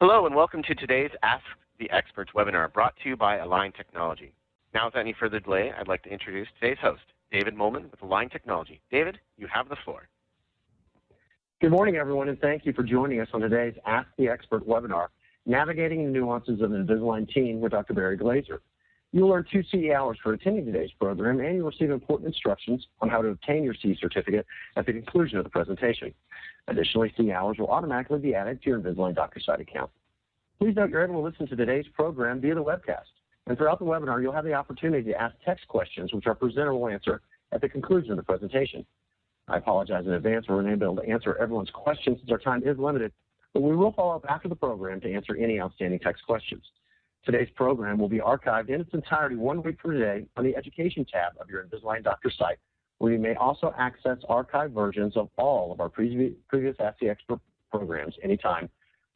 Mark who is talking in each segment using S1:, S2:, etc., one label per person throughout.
S1: Hello and welcome to today's Ask the Experts webinar brought to you by Align Technology. Now without any further delay, I'd like to introduce today's host, David Molman with Align Technology. David, you have the floor.
S2: Good morning, everyone, and thank you for joining us on today's Ask the Expert webinar, Navigating the Nuances of Invisalign Teen with Dr. Barry Glazer. You'll earn two CE hours for attending today's program, and you'll receive important instructions on how to obtain your CE certificate at the conclusion of the presentation. Additionally, CE hours will automatically be added to your Invisalign DoctorSite account. Please note you're able to listen to today's program via the webcast. And throughout the webinar, you'll have the opportunity to ask text questions, which our presenter will answer at the conclusion of the presentation. I apologize in advance for unable to answer everyone's questions since our time is limited, but we will follow up after the program to answer any outstanding text questions. Today's program will be archived in its entirety one week from today on the Education tab of your Invisalign Doctor site, where you may also access archived versions of all of our previous, the Expert programs anytime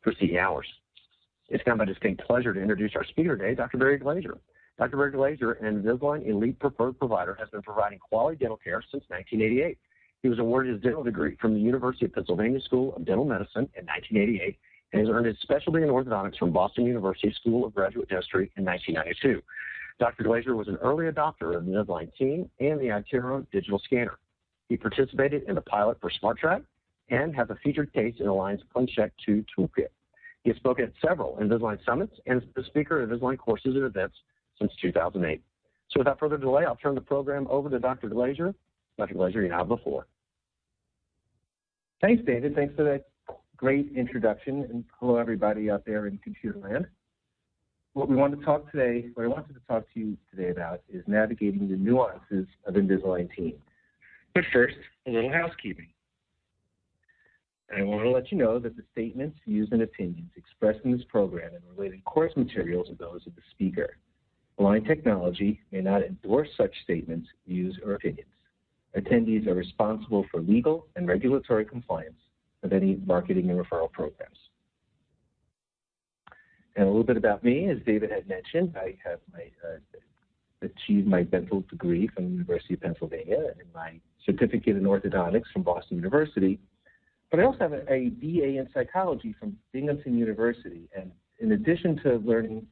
S2: for CE hours. It's now my distinct pleasure to introduce our speaker today, Dr. Barry Glazer. Dr. Barry Glazer, an Invisalign Elite Preferred Provider, has been providing quality dental care since 1988. He was awarded his dental degree from the University of Pennsylvania School of Dental Medicine in 1988 and has earned his specialty in orthodontics from Boston University School of Graduate Dentistry in 1992. Dr. Glazer was an early adopter of the Invisalign Teen and the iTero digital scanner. He participated in the pilot for SmartTrack and has a featured case in Align's ClinCheck 2 toolkit. He has spoken at several Invisalign summits and is the speaker of Invisalign courses and events since 2008. So without further delay, I'll turn the program over to Dr. Glazer. Dr. Glazer, you now have the floor.
S3: Thanks, David. Thanks for that great introduction. And hello, everybody out there in computer land what we want to talk today, what I wanted to talk to you today about is navigating the nuances of Invisalign Teen. But first, a little housekeeping. I want to let you know that the statements, views, and opinions expressed in this program and related course materials are those of the speaker. Align Technology may not endorse such statements, views, or opinions. Attendees are responsible for legal and regulatory compliance of any marketing and referral programs. And a little bit about me, as David had mentioned, I have my uh, achieved my dental degree from the University of Pennsylvania and my certificate in orthodontics from Boston University. But I also have a, a BA in psychology from Binghamton University. And in addition to learning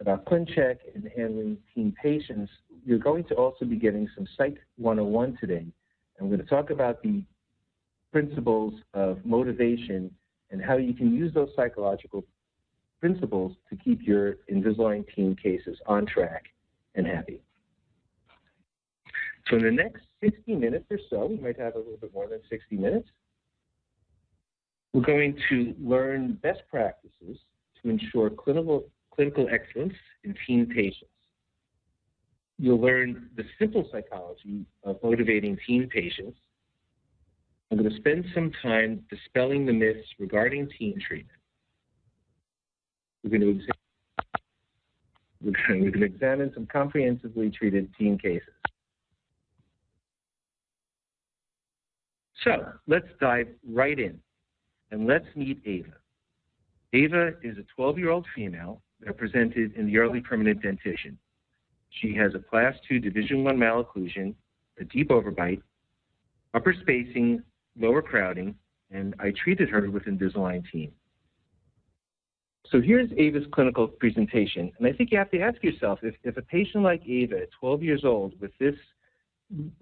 S3: about ClinCheck and handling teen patients, you're going to also be getting some Psych 101 today. And we're going to talk about the principles of motivation and how you can use those psychological principles to keep your Invisalign teen cases on track and happy. So in the next 60 minutes or so, we might have a little bit more than 60 minutes, we're going to learn best practices to ensure clinical, clinical excellence in teen patients. You'll learn the simple psychology of motivating teen patients. I'm going to spend some time dispelling the myths regarding teen treatment. We're going to examine, we're going to examine some comprehensively treated teen cases. So let's dive right in and let's meet Ava. Ava is a 12 year old female represented in the early permanent dentition. She has a class 2 division 1 malocclusion, a deep overbite, upper spacing, lower crowding, and I treated her with Invisalign Teen. So here's Ava's clinical presentation. And I think you have to ask yourself if, if a patient like Ava, at 12 years old, with this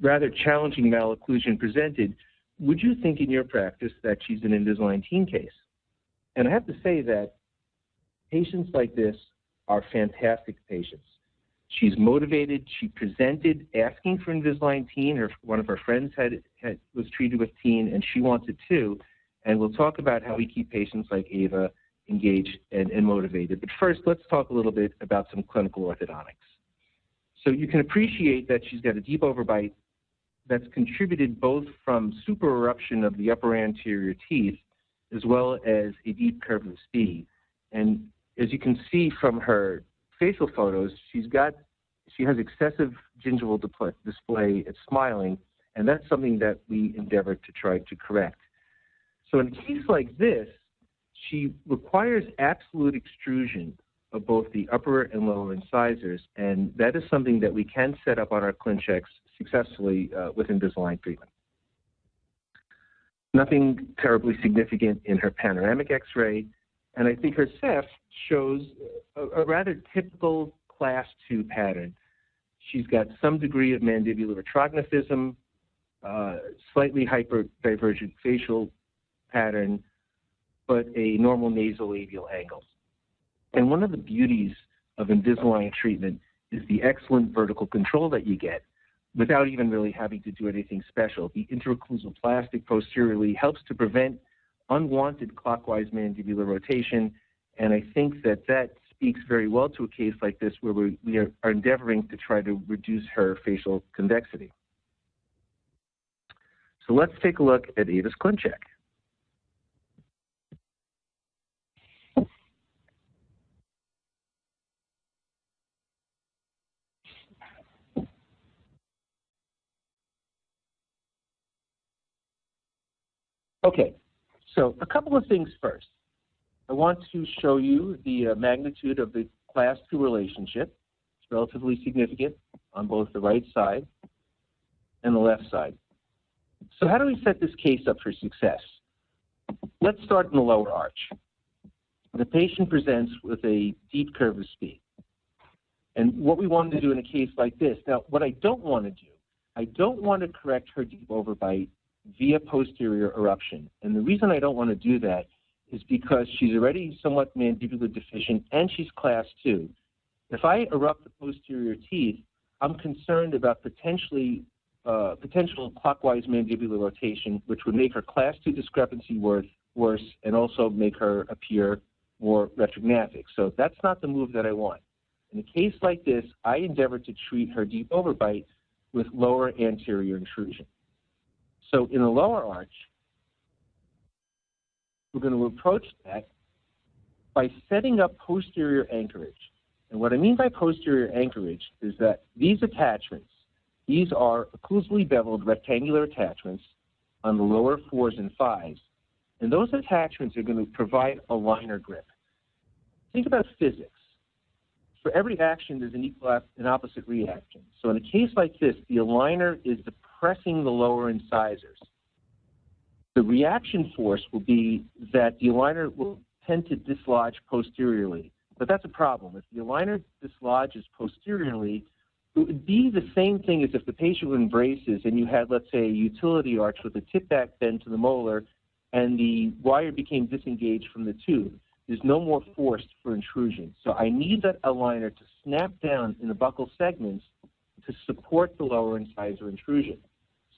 S3: rather challenging malocclusion presented, would you think in your practice that she's an Invisalign teen case? And I have to say that patients like this are fantastic patients. She's motivated. She presented asking for Invisalign teen. Her, one of her friends had, had was treated with teen, and she wants it too. And we'll talk about how we keep patients like Ava engaged and, and motivated. But first, let's talk a little bit about some clinical orthodontics. So you can appreciate that she's got a deep overbite that's contributed both from super eruption of the upper anterior teeth as well as a deep curve of Spee. And as you can see from her facial photos, she's got she has excessive gingival display at smiling, and that's something that we endeavor to try to correct. So in a case like this, she requires absolute extrusion of both the upper and lower incisors, and that is something that we can set up on our ClinChecks successfully uh, with Invisalign treatment. Nothing terribly significant in her panoramic x-ray, And I think her Ceph shows a, a rather typical class two pattern. She's got some degree of mandibular retrognathism, uh, slightly hyperdivergent facial pattern, but a normal nasolabial angle. And one of the beauties of Invisalign treatment is the excellent vertical control that you get without even really having to do anything special. The interocclusal plastic posteriorly helps to prevent unwanted clockwise mandibular rotation, and I think that that speaks very well to a case like this where we, we are, are endeavoring to try to reduce her facial convexity. So let's take a look at Ava's ClinCheck. Okay, so a couple of things first. I want to show you the uh, magnitude of the class 2 relationship. It's relatively significant on both the right side and the left side. So how do we set this case up for success? Let's start in the lower arch. The patient presents with a deep curve of Spee. And what we want to do in a case like this, now what I don't want to do, I don't want to correct her deep overbite via posterior eruption. And the reason I don't want to do that is because she's already somewhat mandibular deficient and she's class 2. If I erupt the posterior teeth, I'm concerned about potentially uh, potential clockwise mandibular rotation, which would make her class 2 discrepancy worth, worse and also make her appear more retrognathic. So that's not the move that I want. In a case like this, I endeavor to treat her deep overbite with lower anterior intrusion. So in the lower arch, we're going to approach that by setting up posterior anchorage. And what I mean by posterior anchorage is that these attachments, these are occlusally beveled rectangular attachments on the lower fours and fives. And those attachments are going to provide aligner grip. Think about physics. For every action, there's an equal and opposite reaction. So in a case like this, the aligner is depressing the lower incisors. The reaction force will be that the aligner will tend to dislodge posteriorly. But that's a problem. If the aligner dislodges posteriorly, it would be the same thing as if the patient were in braces and you had, let's say, a utility arch with a tip back bend to the molar and the wire became disengaged from the tooth. There's no more force for intrusion. So I need that aligner to snap down in the buccal segments to support the lower incisor intrusion.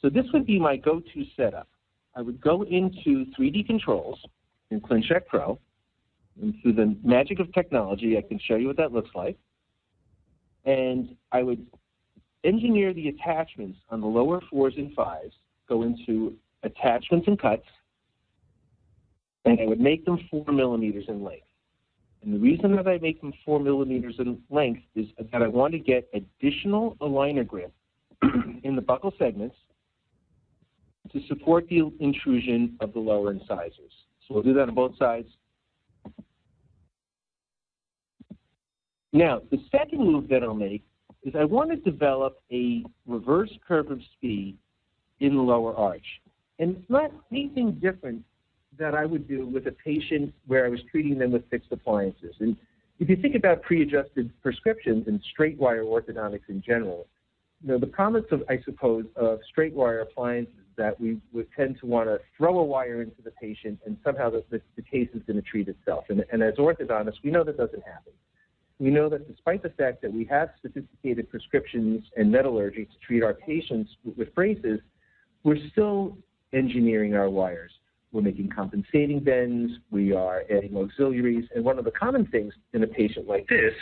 S3: So this would be my go-to setup. I would go into 3D controls in ClinCheck Pro, and through the magic of technology, I can show you what that looks like. And I would engineer the attachments on the lower fours and fives, go into attachments and cuts, and I would make them four millimeters in length. And the reason that I make them four millimeters in length is that I want to get additional aligner grip in the buccal segments to support the intrusion of the lower incisors. So we'll do that on both sides. Now, the second move that I'll make is I want to develop a reverse curve of Spee in the lower arch. And it's not anything different that I would do with a patient where I was treating them with fixed appliances. And if you think about pre-adjusted prescriptions and straight wire orthodontics in general, you know, the promise of, I suppose, of straight wire appliances that we would tend to want to throw a wire into the patient and somehow the, the, the case is going to treat itself. And, and as orthodontists, we know that doesn't happen. We know that despite the fact that we have sophisticated prescriptions and metallurgy to treat our patients with, with braces, we're still engineering our wires. We're making compensating bends, we are adding auxiliaries, and one of the common things in a patient like this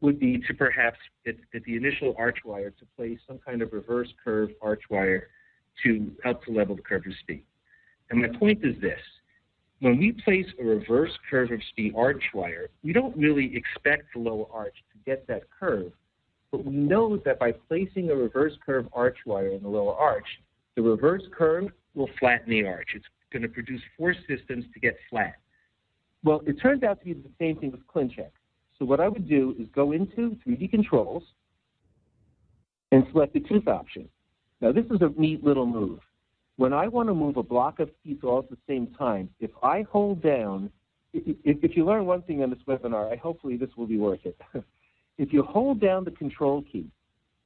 S3: would be to perhaps at, the initial arch wire to place some kind of reverse curve arch wire to help to level the curve of Spee. And my point is this. When we place a reverse curve of Spee arch wire, we don't really expect the lower arch to get that curve, but we know that by placing a reverse curve arch wire in the lower arch, the reverse curve will flatten the arch. It's going to produce force systems to get flat. Well, it turns out to be the same thing with ClinCheck. So what I would do is go into 3D controls and select the tooth option. Now this is a neat little move. When I want to move a block of teeth all at the same time, if I hold down if, if you learn one thing on this webinar, I hopefully this will be worth it. if you hold down the control key,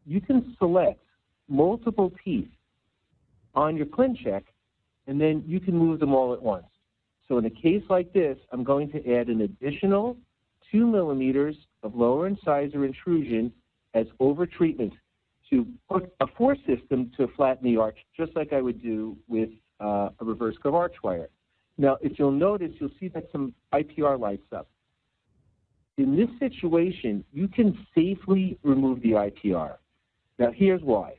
S3: you can select multiple teeth on your ClinCheck, and then you can move them all at once. So in a case like this, I'm going to add an additional 2 millimeters of lower incisor intrusion as over-treatment to put a force system to flatten the arch, just like I would do with uh, a reverse curve arch wire. Now, if you'll notice, you'll see that some IPR lights up. In this situation, you can safely remove the IPR. Now, here's why.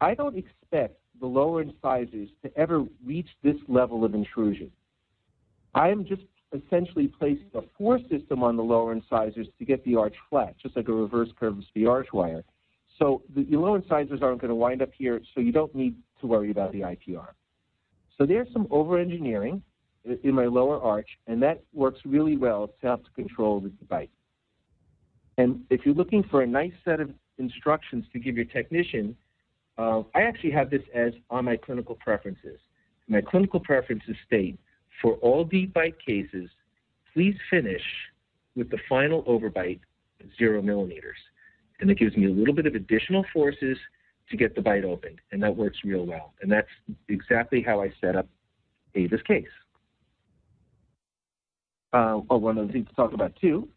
S3: I don't expect the lower incisors to ever reach this level of intrusion. I am just essentially placing a force system on the lower incisors to get the arch flat, just like a reverse curve of the arch wire. So the, lower incisors aren't going to wind up here, so you don't need to worry about the IPR. So there's some over-engineering in my lower arch, and that works really well to help to control the bite. And if you're looking for a nice set of instructions to give your technician, uh, I actually have this as on my clinical preferences. My clinical preferences state, for all deep bite cases, please finish with the final overbite at zero millimeters. And it gives me a little bit of additional forces to get the bite open, and that works real well. And that's exactly how I set up Ava's case. Uh, oh, one other thing to talk about too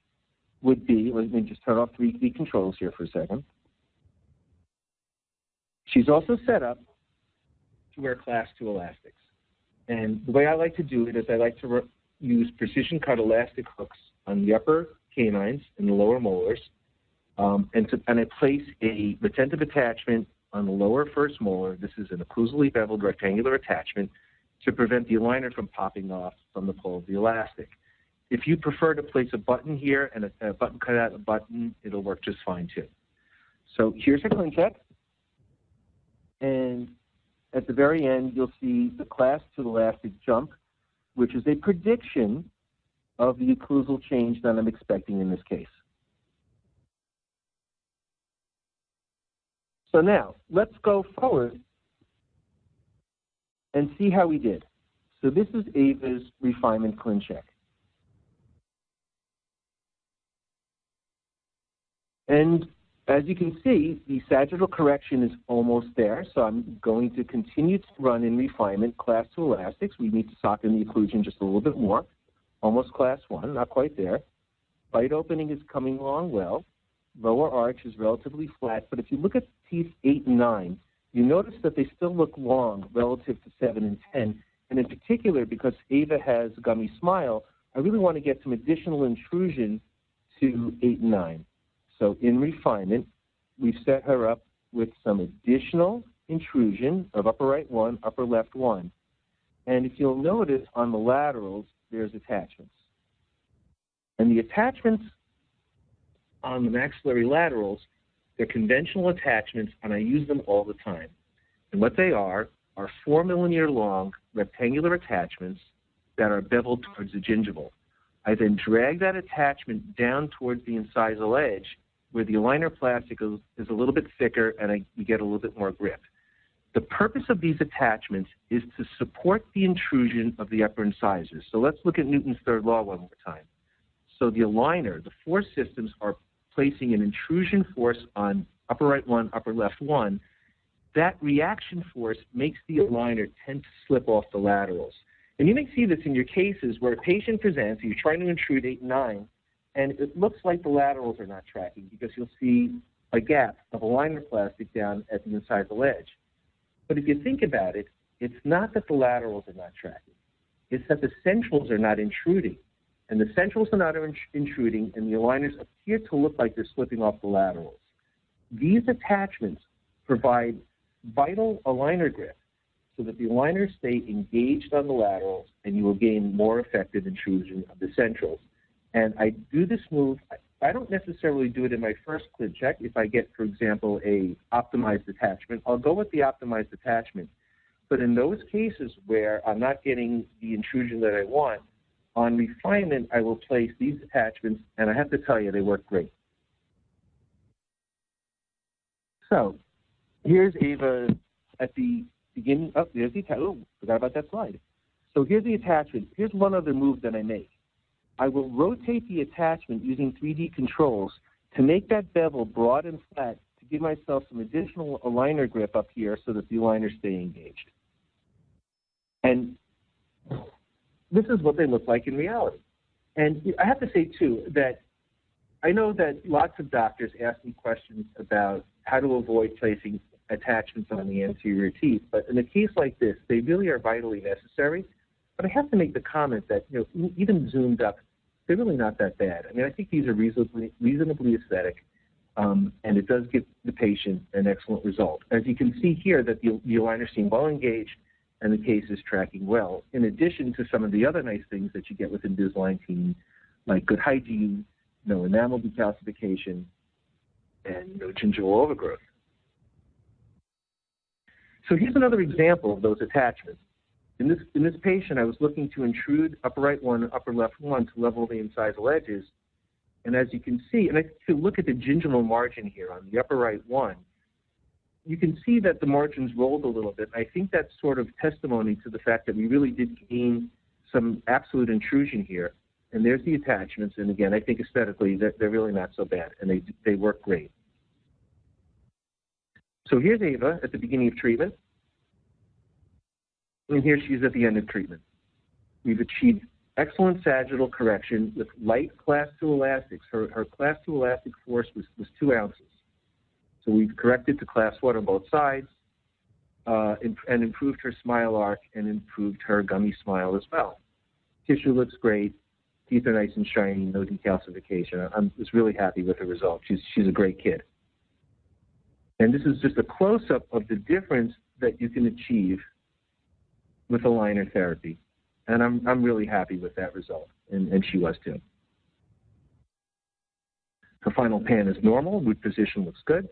S3: would be, let me just turn off 3D controls here for a second. She's also set up to wear class 2 elastics. And the way I like to do it is I like to use precision cut elastic hooks on the upper canines and the lower molars. Um, and, to, and I place a retentive attachment on the lower first molar. This is an occlusally beveled rectangular attachment to prevent the aligner from popping off from the pull of the elastic. If you prefer to place a button here and a, a button cut out a button, it'll work just fine too. So here's your ClinCheck. And at the very end, you'll see the class to the elastic jump, which is a prediction of the occlusal change that I'm expecting in this case. So now, let's go forward and see how we did. So this is Ava's refinement ClinCheck. And as you can see, the sagittal correction is almost there, so I'm going to continue to run in refinement class 2 elastics. We need to soften the occlusion just a little bit more. Almost class 1, not quite there. Bite opening is coming along well. Lower arch is relatively flat, but if you look at teeth 8 and 9, you notice that they still look long relative to 7 and 10. And in particular, because Ava has gummy smile, I really want to get some additional intrusion to 8 and 9. So in refinement, we've set her up with some additional intrusion of upper right one, upper left one. And if you'll notice on the laterals, there's attachments. And the attachments on the maxillary laterals, they're conventional attachments, and I use them all the time. And what they are are four millimeter long rectangular attachments that are beveled towards the gingival. I then drag that attachment down towards the incisal edge where the aligner plastic is, is a little bit thicker and I, you get a little bit more grip. The purpose of these attachments is to support the intrusion of the upper incisors. So let's look at Newton's third law one more time. So the aligner, the force systems are placing an intrusion force on upper right one, upper left one. That reaction force makes the aligner tend to slip off the laterals. And you may see this in your cases where a patient presents, and you're trying to intrude 8 and 9, and it looks like the laterals are not tracking because you'll see a gap of aligner plastic down at the inside of the ledge. But if you think about it, it's not that the laterals are not tracking. It's that the centrals are not intruding. And the centrals are not intruding, and the aligners appear to look like they're slipping off the laterals. These attachments provide vital aligner grip so that the aligners stay engaged on the laterals and you will gain more effective intrusion of the centrals. And I do this move. I don't necessarily do it in my first ClinCheck. If I get, for example, a optimized attachment, I'll go with the optimized attachment. But in those cases where I'm not getting the intrusion that I want, on refinement, I will place these attachments, and I have to tell you, they work great. So here's Ava at the beginning. Oh, there's the attachment. Oh, forgot about that slide. So here's the attachment. Here's one other move that I make. I will rotate the attachment using 3D controls to make that bevel broad and flat to give myself some additional aligner grip up here so that the aligners stay engaged. And this is what they look like in reality. And I have to say, too, that I know that lots of doctors ask me questions about how to avoid placing attachments on the anterior teeth, but in a case like this, they really are vitally necessary. But I have to make the comment that, you know, even zoomed up, they're really not that bad. I mean, I think these are reasonably, reasonably aesthetic, um, and it does give the patient an excellent result. As you can see here, that the, the seem well engaged, and the case is tracking well, in addition to some of the other nice things that you get with Invisalign Teen, like good hygiene, no enamel decalcification, and no gingival overgrowth. So here's another example of those attachments. In this, in this patient, I was looking to intrude upper right one, upper left one to level the incisal edges. And as you can see, and if you look at the gingival margin here on the upper right one, you can see that the margins rolled a little bit. I think that's sort of testimony to the fact that we really did gain some absolute intrusion here. And there's the attachments. And again, I think aesthetically, they're, they're really not so bad, and they, they work great. So here's Ava at the beginning of treatment. And here she is at the end of treatment. We've achieved excellent sagittal correction with light class 2 elastics. Her, her class 2 elastic force was, was 2 ounces. So we've corrected to class 1 on both sides uh, and improved her smile arc and improved her gummy smile as well. Tissue looks great. Teeth are nice and shiny, no decalcification. I'm just really happy with the result. She's, she's a great kid. And this is just a close-up of the difference that you can achieve with aligner therapy. And I'm, I'm really happy with that result, and, and she was too. Her final pan is normal, root position looks good.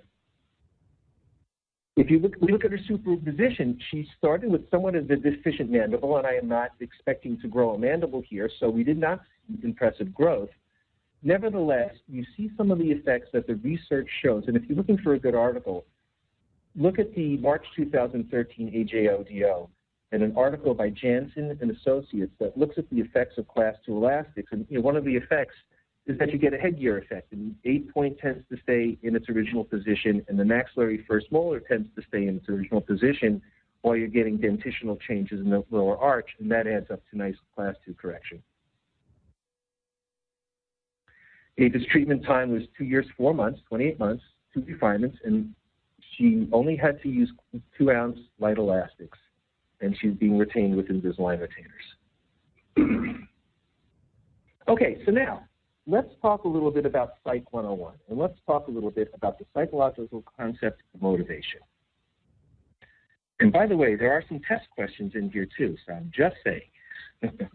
S3: If you look, we look at her superposition, she started with somewhat of a deficient mandible, and I am not expecting to grow a mandible here, so we did not see impressive growth. Nevertheless, you see some of the effects that the research shows. And if you're looking for a good article, look at the March 2013 AJODO and an article by Janson and Associates that looks at the effects of class 2 elastics. And you know, one of the effects is that you get a headgear effect. And A point tends to stay in its original position, and the maxillary first molar tends to stay in its original position while you're getting dentitional changes in the lower arch, and that adds up to nice class 2 correction. Ava's treatment time was two years, four months, 28 months, two refinements, and she only had to use two ounce light elastics, and she's being retained with Invisalign retainers. okay, so now let's talk a little bit about Psych 101, and let's talk a little bit about the psychological concept of motivation. And by the way, there are some test questions in here too, so I'm just saying.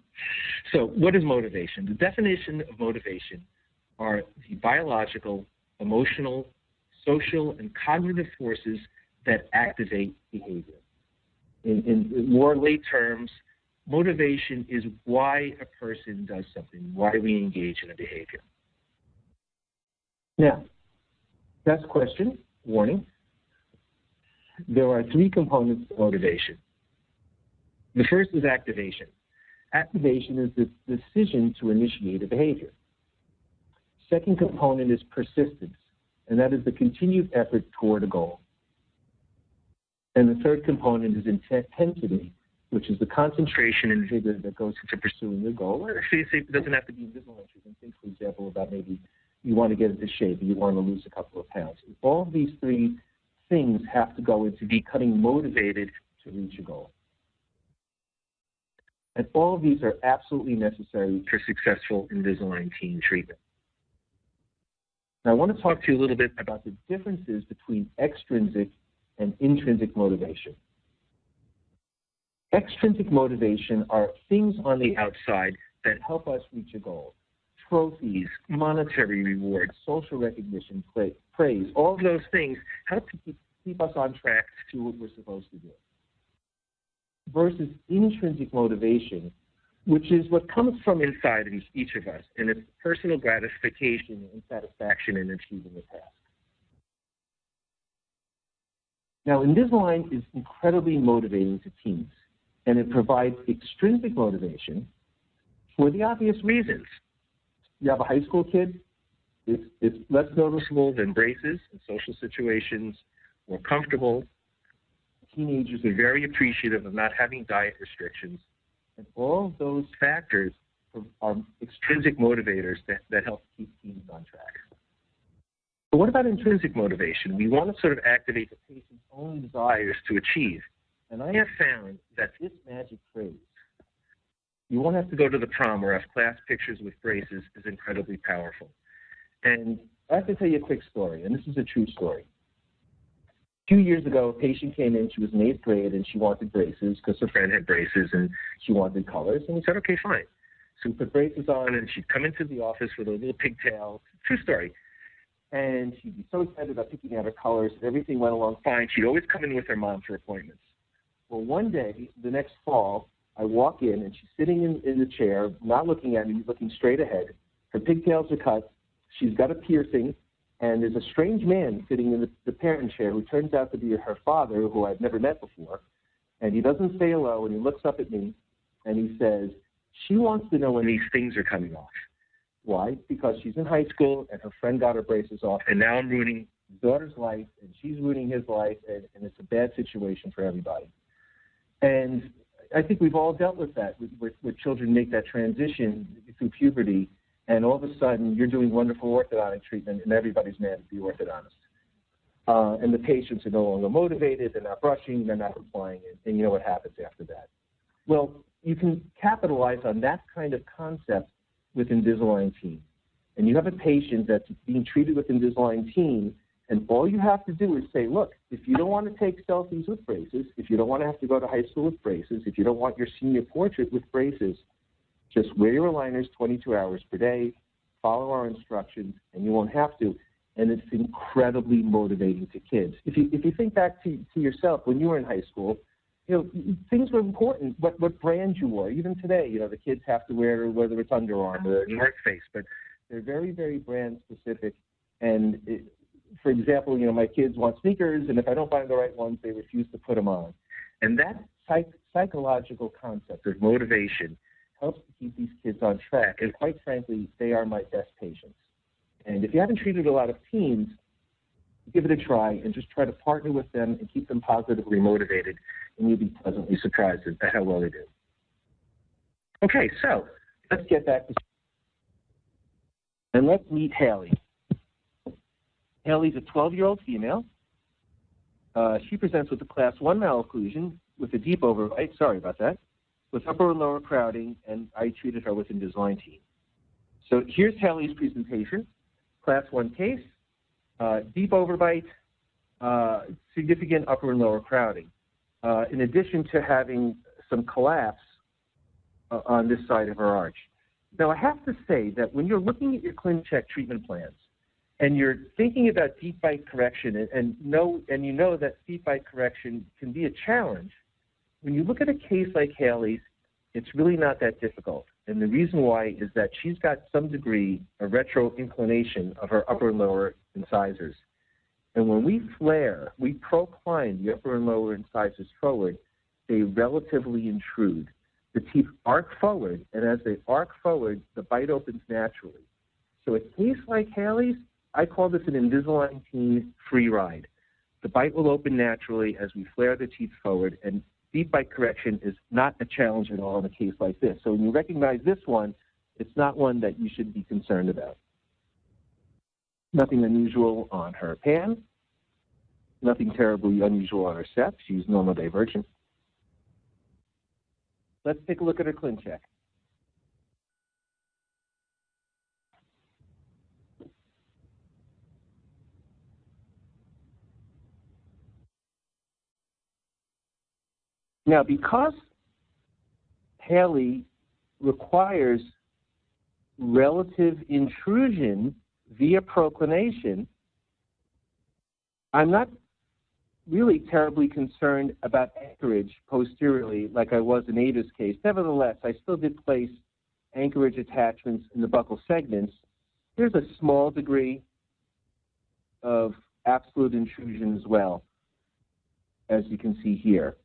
S3: so, what is motivation? The definition of motivation are the biological, emotional, social, and cognitive forces that activate behavior. In, in, more lay terms, motivation is why a person does something, why we engage in a behavior. Now, next question, warning. There are three components to motivation. The first is activation. Activation is the decision to initiate a behavior. Second component is persistence, and that is the continued effort toward a goal. And the third component is intensity, which is the concentration and vigor that goes into pursuing the goal. Or it doesn't have to be visible. You can think, for example, about maybe you want to get into shape, you want to lose a couple of pounds. All of these three things have to go into becoming motivated to reach a goal. And all of these are absolutely necessary for successful Invisalign teen treatment. Now, I want to talk to you a little bit about the differences between extrinsic and intrinsic motivation. Extrinsic motivation are things on the outside that help us reach a goal. Trophies, monetary rewards, social recognition, praise, all of those things help to keep, keep us on track to what we're supposed to do. Versus intrinsic motivation which is what comes from inside of each of us, and it's personal gratification and satisfaction in achieving a task. Now, Invisalign is incredibly motivating to teens, and it provides extrinsic motivation for the obvious reasons. you have a high school kid, it's, it's less noticeable than braces in social situations, more comfortable. Teenagers are very appreciative of not having diet restrictions. And all of those factors are, extrinsic motivators that, that help keep teens on track. But what about intrinsic motivation? We want to sort of activate the patient's own desires to achieve. And I have found that this magic phrase, you won't have to go to the prom or have class pictures with braces, is incredibly powerful. And I have to tell you a quick story, and this is a true story. Two years ago, a patient came in, she was in eighth grade, and she wanted braces because her friend had braces and she wanted colors. And we said, okay, fine. So we put braces on, and she'd come into the office with a little pigtail. True story and she'd be so excited about picking out her colors. Everything went along fine. She'd always come in with her mom for appointments. Well, one day, the next fall, I walk in and she's sitting in, in the chair, not looking at me, looking straight ahead. Her pigtails are cut. She's got a piercing, and there's a strange man sitting in the, the parent chair who turns out to be her father, who I've never met before. And he doesn't say hello, and he looks up at me, and he says, "She wants to know when these things are coming off." Why? Because she's in high school and her friend got her braces off, and now I'm ruining his daughter's life, and she's ruining his life, and, and it's a bad situation for everybody. And I think we've all dealt with that, with, with, children make that transition through puberty, and all of a sudden you're doing wonderful orthodontic treatment, and everybody's mad at the orthodontist. Uh, and the patients are no longer motivated, they're not brushing, they're not applying it, and you know what happens after that. Well, you can capitalize on that kind of concept with Invisalign Teen. And you have a patient that's being treated with Invisalign Teen, and all you have to do is say, look, if you don't want to take selfies with braces, if you don't want to have to go to high school with braces, if you don't want your senior portrait with braces, just wear your aligners 22 hours per day, follow our instructions, and you won't have to. And it's incredibly motivating to kids. If you, if you think back to, to yourself when you were in high school, you know, things were important. What what brand you wore, even today, you know, the kids have to wear whether it's Under Armour or North Face, but they're very very brand specific. And it, for example, you know, my kids want sneakers, and if I don't find the right ones, they refuse to put them on. And that psych- psychological concept of motivation helps to keep these kids on track. And quite frankly, they are my best patients. And if you haven't treated a lot of teens, give it a try and just try to partner with them and keep them positively motivated and you'll be pleasantly surprised at how well they do. Okay, so let's get back to and let's meet Haley. Haley's a 12-year-old female. Uh, she presents with a class 1 malocclusion with a deep overbite, sorry about that, with upper and lower crowding, and I treated her with Invisalign Teen. So here's Haley's presentation. Class 1 case, deep overbite, uh, significant upper and lower crowding uh, in addition to having some collapse uh, on this side of her arch. Now, I have to say that when you're looking at your ClinCheck treatment plans and you're thinking about deep bite correction and, and, know, and you know that deep bite correction can be a challenge, when you look at a case like Haley's, it's really not that difficult. And the reason why is that she's got some degree of retro inclination of her upper and lower incisors. And when we flare, we procline the upper and lower incisors forward, they relatively intrude. The teeth arc forward, and as they arc forward, the bite opens naturally. So a case like Haley's, I call this an Invisalign teen free ride. The bite will open naturally as we flare the teeth forward, and bite correction is not a challenge at all in a case like this. So when you recognize this one, it's not one that you should be concerned about. Nothing unusual on her pan. Nothing terribly unusual on her Ceph. She's normal divergent. Let's take a look at her ClinCheck. Now, because Haley requires relative intrusion via proclination, I'm not really terribly concerned about anchorage posteriorly like I was in Ada's case. Nevertheless, I still did place anchorage attachments in the buccal segments. There's a small degree of absolute intrusion as well, as you can see here.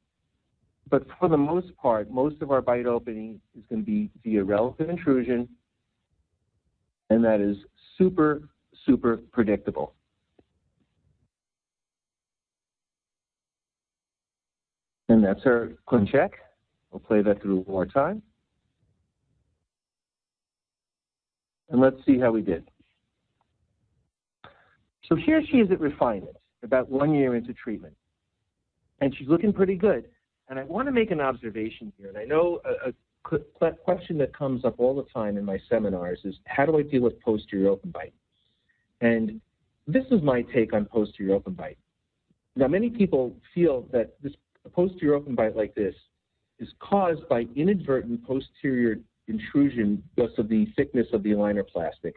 S3: But for the most part, most of our bite opening is going to be via relative intrusion and that is super, super predictable. And that's our ClinCheck. Mm. We'll play that through one more time. And let's see how we did. So here she is at refinement, about one year into treatment. And she's looking pretty good. And I want to make an observation here. And I know a, a question that comes up all the time in my seminars is how do I deal with posterior open bite? And this is my take on posterior open bite. Now, many people feel that this posterior open bite like this is caused by inadvertent posterior intrusion because of the thickness of the aligner plastic.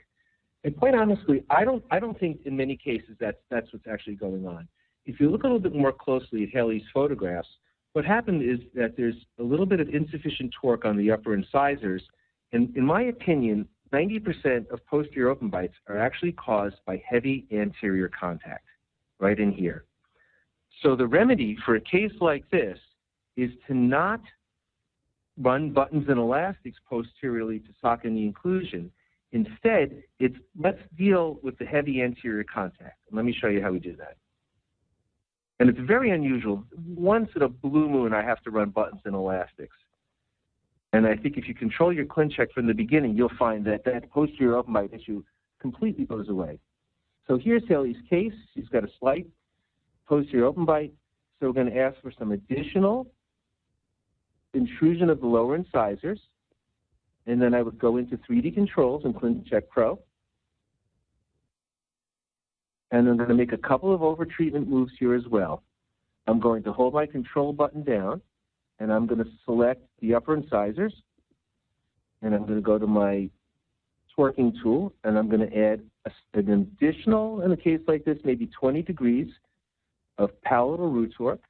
S3: And quite honestly, I don't, I don't think in many cases that's, that's what's actually going on. If you look a little bit more closely at Haley's photographs, what happened is that there's a little bit of insufficient torque on the upper incisors. And in my opinion, 90% of posterior open bites are actually caused by heavy anterior contact right in here. So the remedy for a case like this is to not run buttons and elastics posteriorly to socket the occlusion. Instead, it's let's deal with the heavy anterior contact. Let me show you how we do that. And it's very unusual. Once in a blue moon, I have to run buttons and elastics. And I think if you control your ClinCheck from the beginning, you'll find that that posterior open bite issue completely goes away. So here's Haley's case. She's got a slight posterior open bite. So we're going to ask for some additional intrusion of the lower incisors. And then I would go into 3D controls in ClinCheck Pro. And I'm going to make a couple of overtreatment moves here as well. I'm going to hold my control button down, and I'm going to select the upper incisors. And I'm going to go to my torquing tool, and I'm going to add a, an additional, in a case like this, maybe 20 degrees of palatal root torque.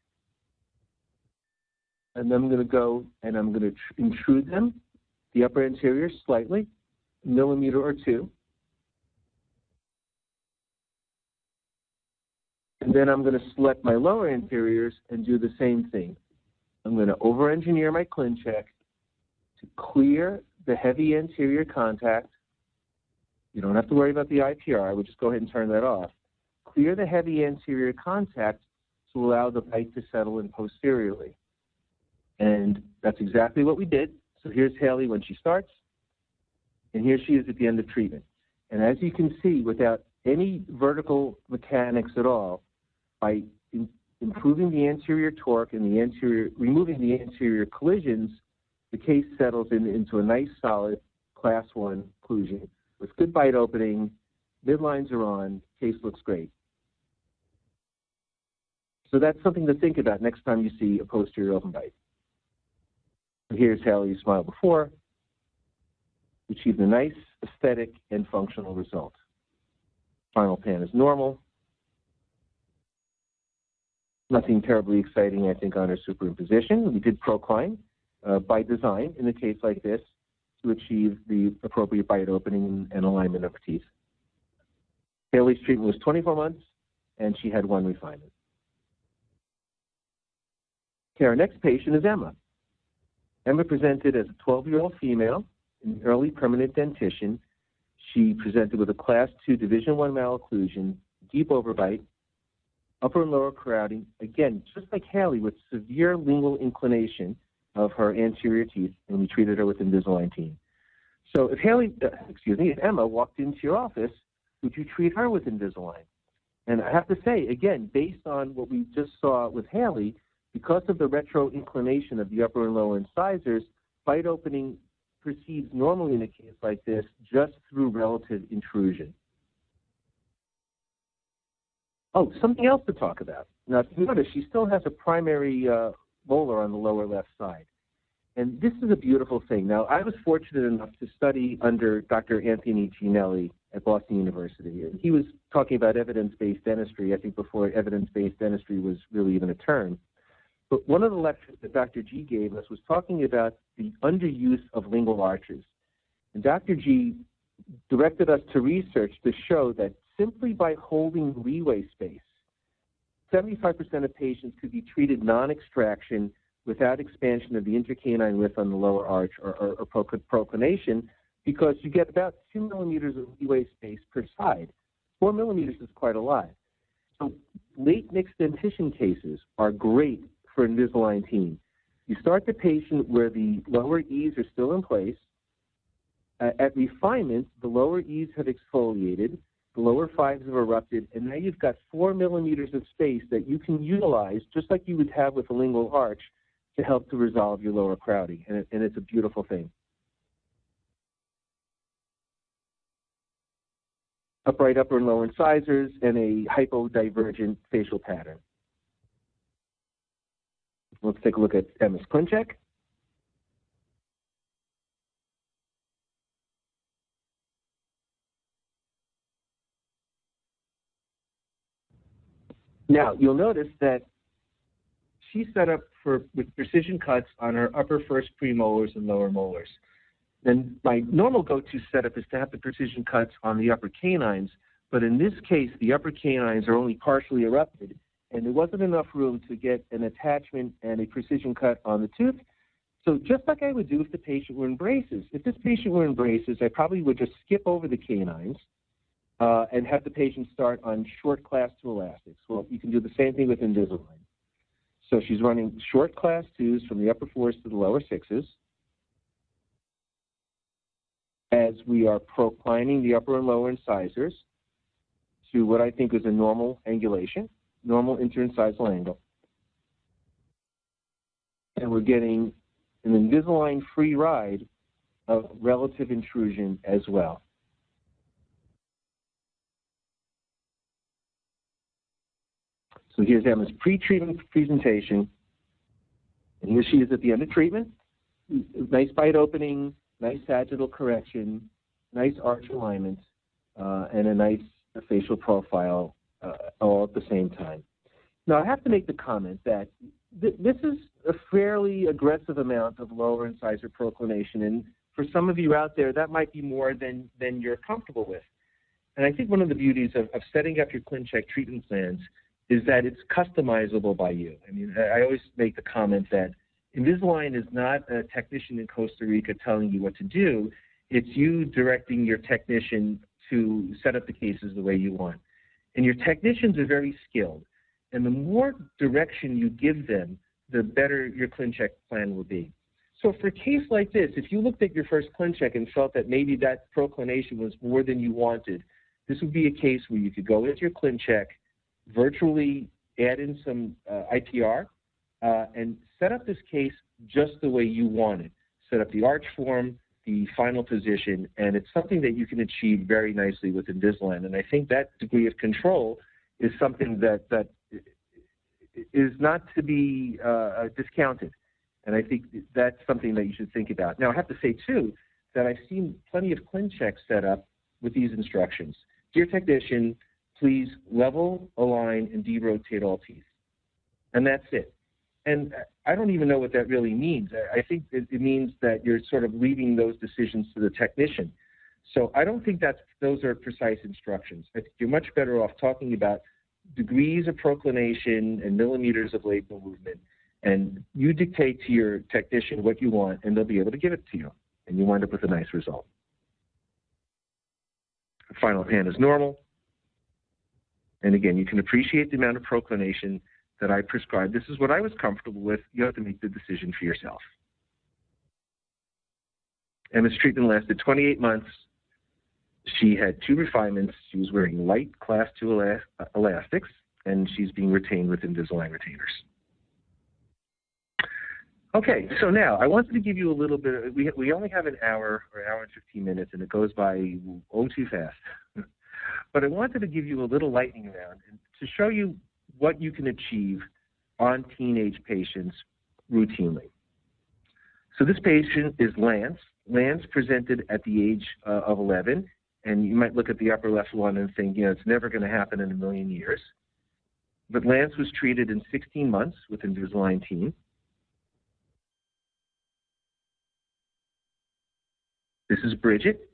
S3: And then I'm going to go and I'm going to intrude them, the upper anterior slightly, millimeter or two. And then I'm going to select my lower anteriors and do the same thing. I'm going to over-engineer my ClinCheck to clear the heavy anterior contact. You don't have to worry about the IPR. I would just go ahead and turn that off clear the heavy anterior contact to allow the bite to settle in posteriorly. And that's exactly what we did. So here's Haley when she starts, and here she is at the end of treatment. And as you can see, without any vertical mechanics at all, by in, improving the anterior torque and the anterior, removing the anterior collisions, the case settles in, into a nice solid class one occlusion with good bite opening, midlines are on, case looks great. So that's something to think about next time you see a posterior open bite. Here's how you smile before. Achieved a nice aesthetic and functional result. Final pan is normal. Nothing terribly exciting, I think, on our superimposition. We did procline uh, by design in a case like this to achieve the appropriate bite opening and alignment of teeth. Haley's treatment was 24 months, and she had one refinement. Okay, our next patient is Emma. Emma presented as a 12-year-old female in early permanent dentition. She presented with a class 2 division 1 malocclusion, deep overbite, upper and lower crowding, again, just like Haley, with severe lingual inclination of her anterior teeth, and we treated her with Invisalign Teen. So if Haley, uh, excuse me, if Emma walked into your office, would you treat her with Invisalign? And I have to say, again, based on what we just saw with Haley, because of the retro inclination of the upper and lower incisors, bite opening proceeds normally in a case like this just through relative intrusion. Oh, something else to talk about. Now, if you notice, she still has a primary uh, molar on the lower left side. And this is a beautiful thing. Now, I was fortunate enough to study under Dr. Anthony Gianelly at Boston University. He was talking about evidence-based dentistry, I think before evidence-based dentistry was really even a term. But one of the lectures that Dr. G gave us was talking about the underuse of lingual arches. And Dr. G directed us to research to show that simply by holding leeway space, 75% of patients could be treated non extraction without expansion of the intercanine width on the lower arch or, or, or proclination because you get about two millimeters of leeway space per side. Four millimeters is quite a lot. So late mixed dentition cases are great for Invisalign Teen. You start the patient where the lower E's are still in place. Uh, at refinement, the lower E's have exfoliated, lower fives have erupted, and now you've got four millimeters of space that you can utilize just like you would have with a lingual arch to help to resolve your lower crowding, and, it, and it's a beautiful thing. Upright upper and lower incisors, and a hypodivergent facial pattern. Let's take a look at Emma's ClinCheck. Now, you'll notice that she set up for with precision cuts on her upper first premolars and lower molars. Then my normal go-to setup is to have the precision cuts on the upper canines, but in this case, the upper canines are only partially erupted, and there wasn't enough room to get an attachment and a precision cut on the tooth. So just like I would do if the patient were in braces, if this patient were in braces, I probably would just skip over the canines uh, and have the patient start on short class two elastics. Well, you can do the same thing with Invisalign. So she's running short class twos from the upper fours to the lower sixes. As we are proclining the upper and lower incisors to what I think is a normal angulation, normal interincisal angle. And we're getting an Invisalign free ride of relative intrusion as well. So here's Emma's pre-treatment presentation. And here she is at the end of treatment. Nice bite opening, nice sagittal correction, nice arch alignment, uh, and a nice facial profile uh, all at the same time. Now, I have to make the comment that th this is a fairly aggressive amount of lower incisor proclination, and for some of you out there, that might be more than, than you're comfortable with. And I think one of the beauties of, of setting up your ClinCheck treatment plans is that it's customizable by you. I mean, I always make the comment that Invisalign is not a technician in Costa Rica telling you what to do. It's you directing your technician to set up the cases the way you want. And your technicians are very skilled. And the more direction you give them, the better your ClinCheck plan will be. So for a case like this, if you looked at your first ClinCheck and felt that maybe that proclination was more than you wanted, this would be a case where you could go into your ClinCheck, virtually add in some uh, IPR, uh, and set up this case just the way you want it. Set up the arch form, the final position, and it's something that you can achieve very nicely with Invisalign. And I think that degree of control is something that, that is not to be uh, discounted. And I think that's something that you should think about. Now, I have to say, too, that I've seen plenty of ClinChecks set up with these instructions. Dear technician, please level, align, and derotate all teeth. And that's it. And I don't even know what that really means. I think it, means that you're sort of leaving those decisions to the technician. So I don't think that those are precise instructions. I think you're much better off talking about degrees of proclination and millimeters of labial movement, and you dictate to your technician what you want, and they'll be able to give it to you, and you wind up with a nice result. Final hand is normal. And again, you can appreciate the amount of proclination that I prescribed. This is what I was comfortable with. You have to make the decision for yourself. Emma's treatment lasted 28 months. She had two refinements. She was wearing light class 2 elastics, and she's being retained with Invisalign retainers. Okay, so now I wanted to give you a little bit. We we only have an hour or an hour and 15 minutes, and it goes by oh too fast. But I wanted to give you a little lightning round to show you what you can achieve on teenage patients routinely. So this patient is Lance. Lance presented at the age uh, of 11, and you might look at the upper left one and think, you know, it's never going to happen in a million years. But Lance was treated in 16 months with Invisalign Teen. This is Bridget.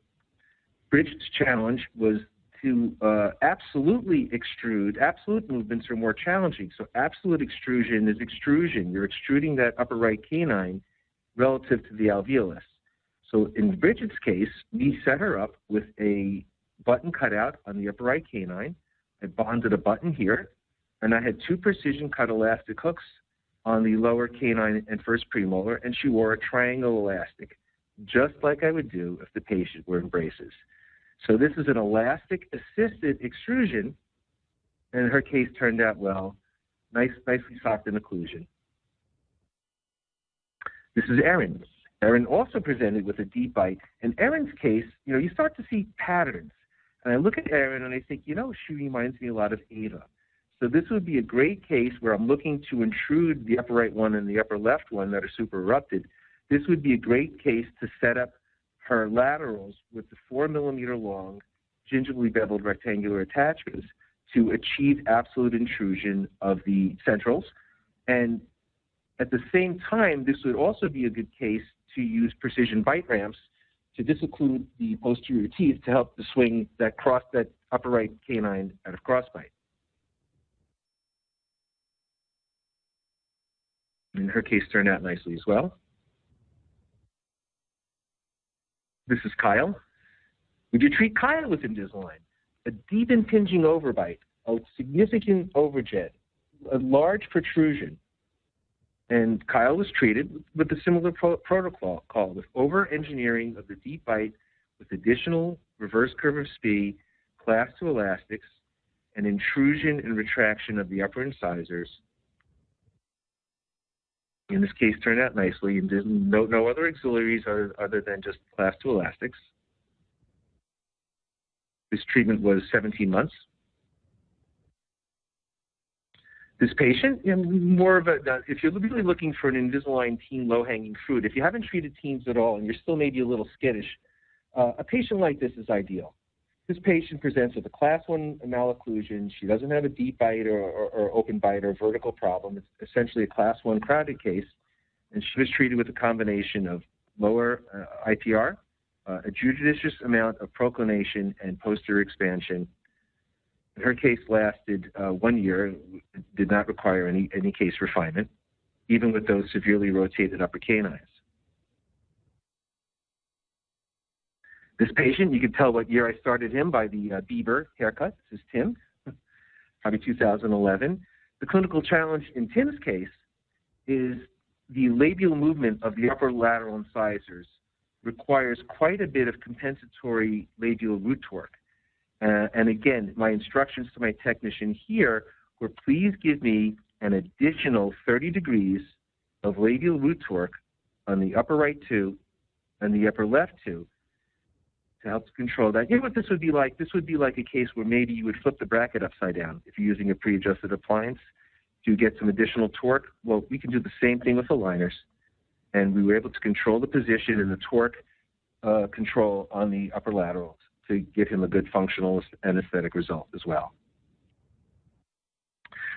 S3: Bridget's challenge was to uh, absolutely extrude, absolute movements are more challenging. So absolute extrusion is extrusion. You're extruding that upper right canine relative to the alveolus. So in Bridget's case, we set her up with a button cutout on the upper right canine. I bonded a button here, and I had two precision cut elastic hooks on the lower canine and first premolar, and she wore a triangle elastic, just like I would do if the patient were in braces. So this is an elastic assisted extrusion, and her case turned out well. Nice, nicely soft in occlusion. This is Erin. Erin also presented with a deep bite. In Erin's case, you know, you start to see patterns. And I look at Erin and I think, you know, she reminds me a lot of Ava. So this would be a great case where I'm looking to intrude the upper right one and the upper left one that are super erupted. This would be a great case to set up her laterals with the four millimeter long gingivally beveled rectangular attachments to achieve absolute intrusion of the centrals. And at the same time, this would also be a good case to use precision bite ramps to disocclude the posterior teeth to help to swing that cross that upper right canine out of crossbite. In her case, turned out nicely as well. This is Kyle. Would you treat Kyle with Invisalign? A deep impinging overbite, a significant overjet, a large protrusion, and Kyle was treated with a similar pro- protocol called with over engineering of the deep bite with additional reverse curve of Spee, class 2 elastics, and intrusion and retraction of the upper incisors. In this case, turned out nicely, and did no, no other auxiliaries other, other than just class 2 elastics. This treatment was 17 months. this patient, you know, more of a, if you're really looking for an Invisalign teen low-hanging fruit, if you haven't treated teens at all and you're still maybe a little skittish, uh, a patient like this is ideal. This patient presents with a class 1 malocclusion. She doesn't have a deep bite or, or, or open bite or vertical problem. It's essentially a class 1 crowded case. And she was treated with a combination of lower uh, IPR, uh, a judicious amount of proclination, and posterior expansion her case lasted uh, one year, did not require any, any case refinement, even with those severely rotated upper canines. This patient, you can tell what year I started him by the uh, Bieber haircut. This is Tim, probably 2011. The clinical challenge in Tim's case is the labial movement of the upper lateral incisors requires quite a bit of compensatory labial root torque. Uh, and again, my instructions to my technician here were please give me an additional 30 degrees of labial root torque on the upper right two and the upper left two to help control that. You know what this would be like? This would be like a case where maybe you would flip the bracket upside down if you're using a pre-adjusted appliance to get some additional torque. Well, we can do the same thing with the aligners. And we were able to control the position and the torque uh, control on the upper laterals to give him a good functional and aesthetic result as well.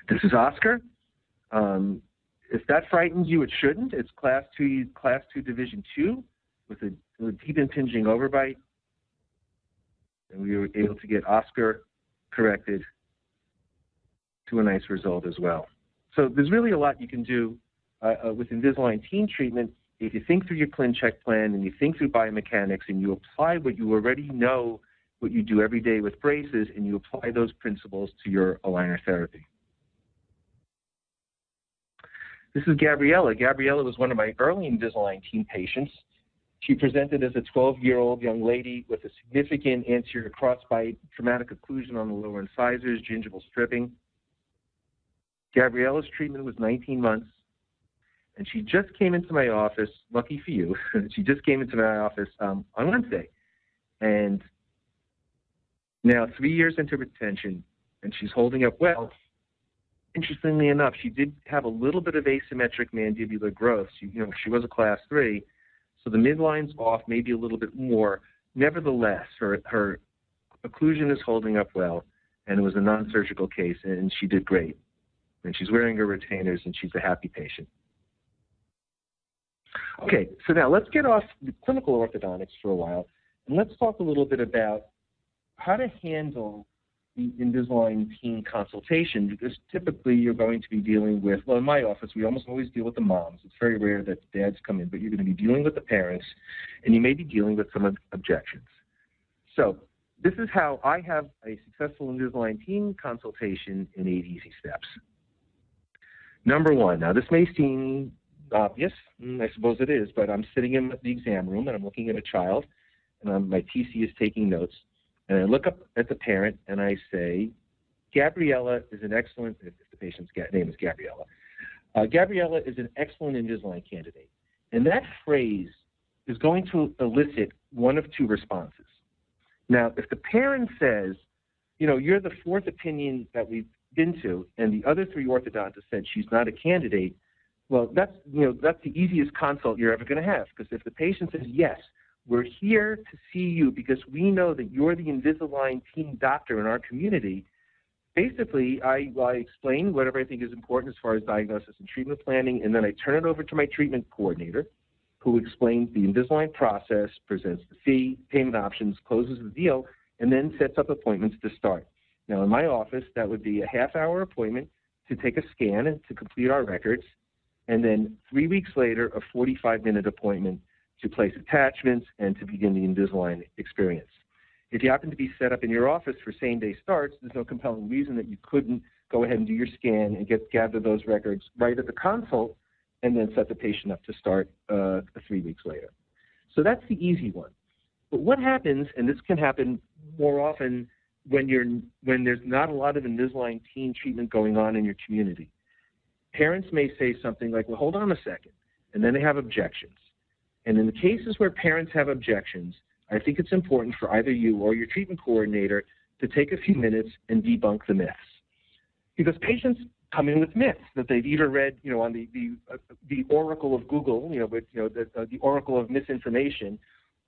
S3: This is Oscar. Um, if that frightens you, it shouldn't. It's class two, class two, division two, with a, with a deep impinging overbite, and we were able to get Oscar corrected to a nice result as well. So there's really a lot you can do uh, uh, with Invisalign teen treatment if you think through your ClinCheck plan and you think through biomechanics and you apply what you already know, what you do every day with braces, and you apply those principles to your aligner therapy. This is Gabriella. Gabriella was one of my early Invisalign teen patients. She presented as a 12-year-old young lady with a significant anterior crossbite, traumatic occlusion on the lower incisors, gingival stripping. Gabriella's treatment was 19 months and she just came into my office. Lucky for you, she just came into my office um, on Wednesday, and now three years into retention, and she's holding up well. Interestingly enough, she did have a little bit of asymmetric mandibular growth. She, you know, she was a class three, so the midline's off maybe a little bit more. Nevertheless, her her occlusion is holding up well, and it was a non-surgical case, and she did great. And she's wearing her retainers, and she's a happy patient. Okay, so now let's get off the clinical orthodontics for a while, and let's talk a little bit about how to handle Invisalign teen consultation because typically you're going to be dealing with, well, in my office, we almost always deal with the moms. It's very rare that dads come in, but you're going to be dealing with the parents and you may be dealing with some objections. So this is how I have a successful Invisalign teen consultation in eight easy steps. Number one, now this may seem obvious, mm, I suppose it is, but I'm sitting in the exam room and I'm looking at a child and I'm, my TC is taking notes and I look up at the parent and I say, Gabriella is an excellent, if the patient's name is Gabriella, uh, Gabriella is an excellent Invisalign candidate. And that phrase is going to elicit one of two responses. Now, if the parent says, you know, you're the fourth opinion that we've been to, and the other three orthodontists said she's not a candidate, well, that's you know that's the easiest consult you're ever going to have because if the patient says yes, we're here to see you because we know that you're the Invisalign teen doctor in our community. Basically, I, I explain whatever I think is important as far as diagnosis and treatment planning, and then I turn it over to my treatment coordinator, who explains the Invisalign process, presents the fee, payment options, closes the deal, and then sets up appointments to start. Now, in my office, that would be a half-hour appointment to take a scan and to complete our records, and then three weeks later, a 45-minute appointment to place attachments, and to begin the Invisalign experience. If you happen to be set up in your office for same-day starts, there's no compelling reason that you couldn't go ahead and do your scan and get gather those records right at the consult, and then set the patient up to start uh, three weeks later. So that's the easy one. But what happens, and this can happen more often when you're when there's not a lot of Invisalign teen treatment going on in your community. Parents may say something like, "Well, hold on a second," and then they have objections. And in the cases where parents have objections, I think it's important for either you or your treatment coordinator to take a few minutes and debunk the myths. Because patients come in with myths that they've either read, you know, on the the, uh, the oracle of Google, you know, but you know, the, uh, the oracle of misinformation,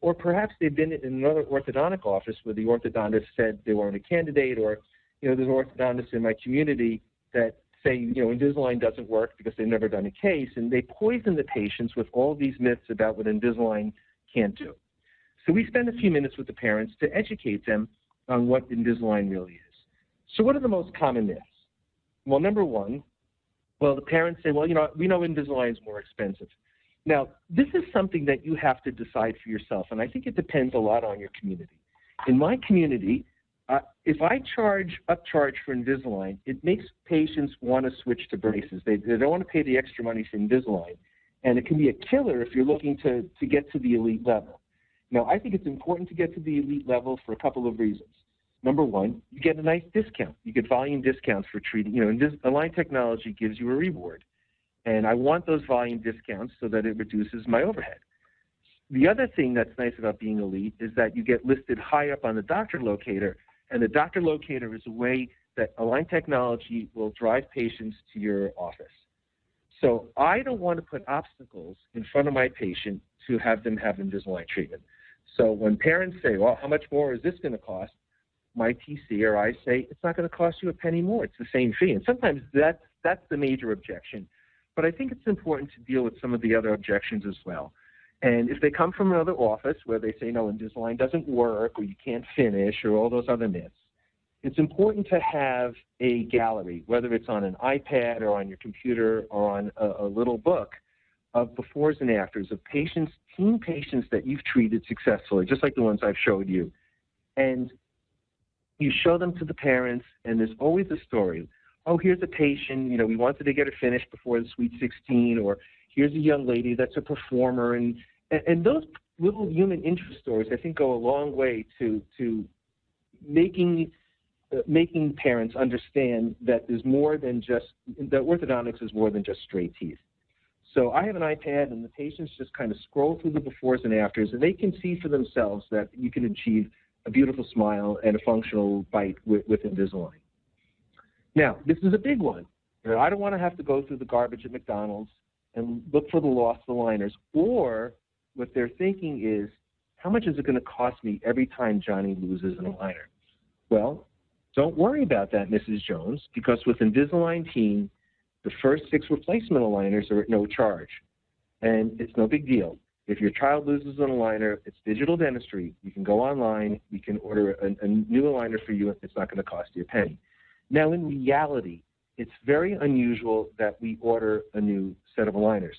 S3: or perhaps they've been in another orthodontic office where the orthodontist said they weren't a candidate, or you know, there's orthodontists in my community that say, you know, Invisalign doesn't work because they've never done a case, and they poison the patients with all these myths about what Invisalign can't do. So we spend a few minutes with the parents to educate them on what Invisalign really is. So what are the most common myths? Well, number one, well, the parents say, well, you know, we know Invisalign is more expensive. Now, this is something that you have to decide for yourself, and I think it depends a lot on your community. In my community, uh, if I charge upcharge for Invisalign, it makes patients want to switch to braces. They, they don't want to pay the extra money for Invisalign. And it can be a killer if you're looking to, to get to the elite level. Now, I think it's important to get to the elite level for a couple of reasons. Number one, you get a nice discount. You get volume discounts for treating. You know, Invis- Align Technology gives you a reward. And I want those volume discounts so that it reduces my overhead. The other thing that's nice about being elite is that you get listed high up on the doctor locator and the doctor locator is a way that Align Technology will drive patients to your office. So I don't want to put obstacles in front of my patient to have them have Invisalign treatment. So when parents say, well, how much more is this going to cost? My TC or I say, it's not going to cost you a penny more. It's the same fee. And sometimes that's, that's the major objection. But I think it's important to deal with some of the other objections as well. And if they come from another office where they say, no, Invisalign doesn't work or you can't finish or all those other myths, it's important to have a gallery, whether it's on an iPad or on your computer or on a, a little book of befores and afters of patients, teen patients that you've treated successfully, just like the ones I've showed you. And you show them to the parents, and there's always a story. Oh, here's a patient, you know, we wanted to get her finished before the Sweet 16, or here's a young lady that's a performer, and and, those little human interest stories, I think, go a long way to to making uh, making parents understand that there's more than just that orthodontics is more than just straight teeth. So I have an iPad, and the patients just kind of scroll through the befores and afters, and they can see for themselves that you can achieve a beautiful smile and a functional bite with, with Invisalign. Now, this is a big one. You know, I don't want to have to go through the garbage at McDonald's and look for the lost aligners. Or what they're thinking is, how much is it going to cost me every time Johnny loses an aligner? Well, don't worry about that, Mrs. Jones, because with Invisalign Teen, the first six replacement aligners are at no charge. And it's no big deal. If your child loses an aligner, it's digital dentistry. You can go online, you can order a, a new aligner for you, it's not going to cost you a penny. Now, in reality, it's very unusual that we order a new set of aligners.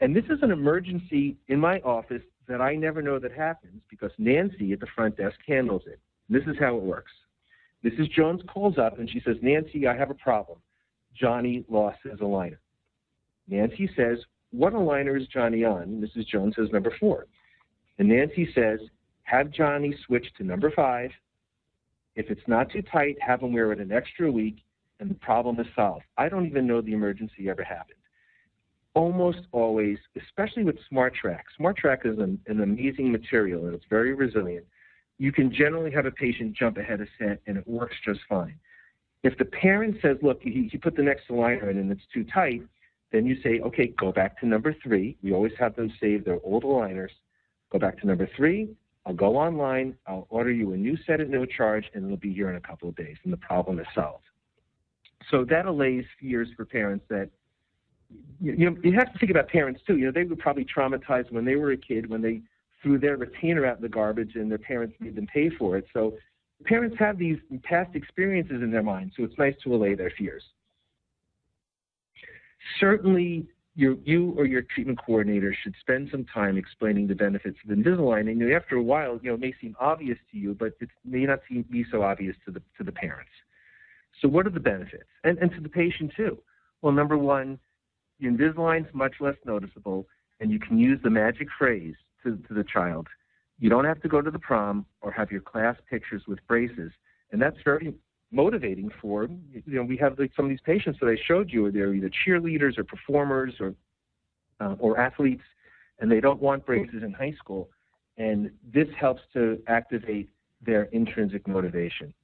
S3: And this is an emergency in my office that I never know that happens because Nancy at the front desk handles it. This is how it works. Mrs. Jones calls up and she says, Nancy, I have a problem. Johnny lost his aligner. Nancy says, What aligner is Johnny on? Mrs. Jones says, Number four. And Nancy says, Have Johnny switch to number five. If it's not too tight, have him wear it an extra week, and the problem is solved. I don't even know the emergency ever happened. Almost always, especially with SmartTrack. SmartTrack is an, an amazing material and it's very resilient. You can generally have a patient jump ahead a set and it works just fine. If the parent says, look, you, you put the next aligner in and it's too tight, then you say, okay, go back to number three. We always have them save their old aligners. Go back to number three. I'll go online. I'll order you a new set at no charge, and it'll be here in a couple of days, and the problem is solved. So that allays fears for parents that you know you have to think about parents too. You know they were probably traumatized when they were a kid when they threw their retainer out in the garbage and their parents made them pay for it. So parents have these past experiences in their mind, so it's nice to allay their fears. Certainly, your, you or your treatment coordinator should spend some time explaining the benefits of Invisalign. And after a while, you know, it may seem obvious to you, but it may not seem, be so obvious to the to the parents. So, what are the benefits, and and to the patient too? Well, number one, Invisalign is much less noticeable, and you can use the magic phrase to, to the child. You don't have to go to the prom or have your class pictures with braces, and that's very motivating for you know we have like some of these patients that I showed you they're either cheerleaders or performers or uh, or athletes and they don't want braces in high school and this helps to activate their intrinsic motivation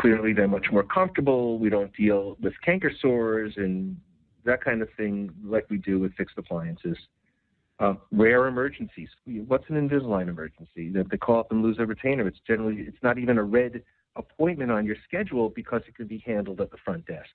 S3: clearly they're much more comfortable we don't deal with canker sores and that kind of thing like we do with fixed appliances uh, rare emergencies. What's an Invisalign emergency? That they call up and lose a retainer. It's generally it's not even a red appointment on your schedule because it can be handled at the front desk.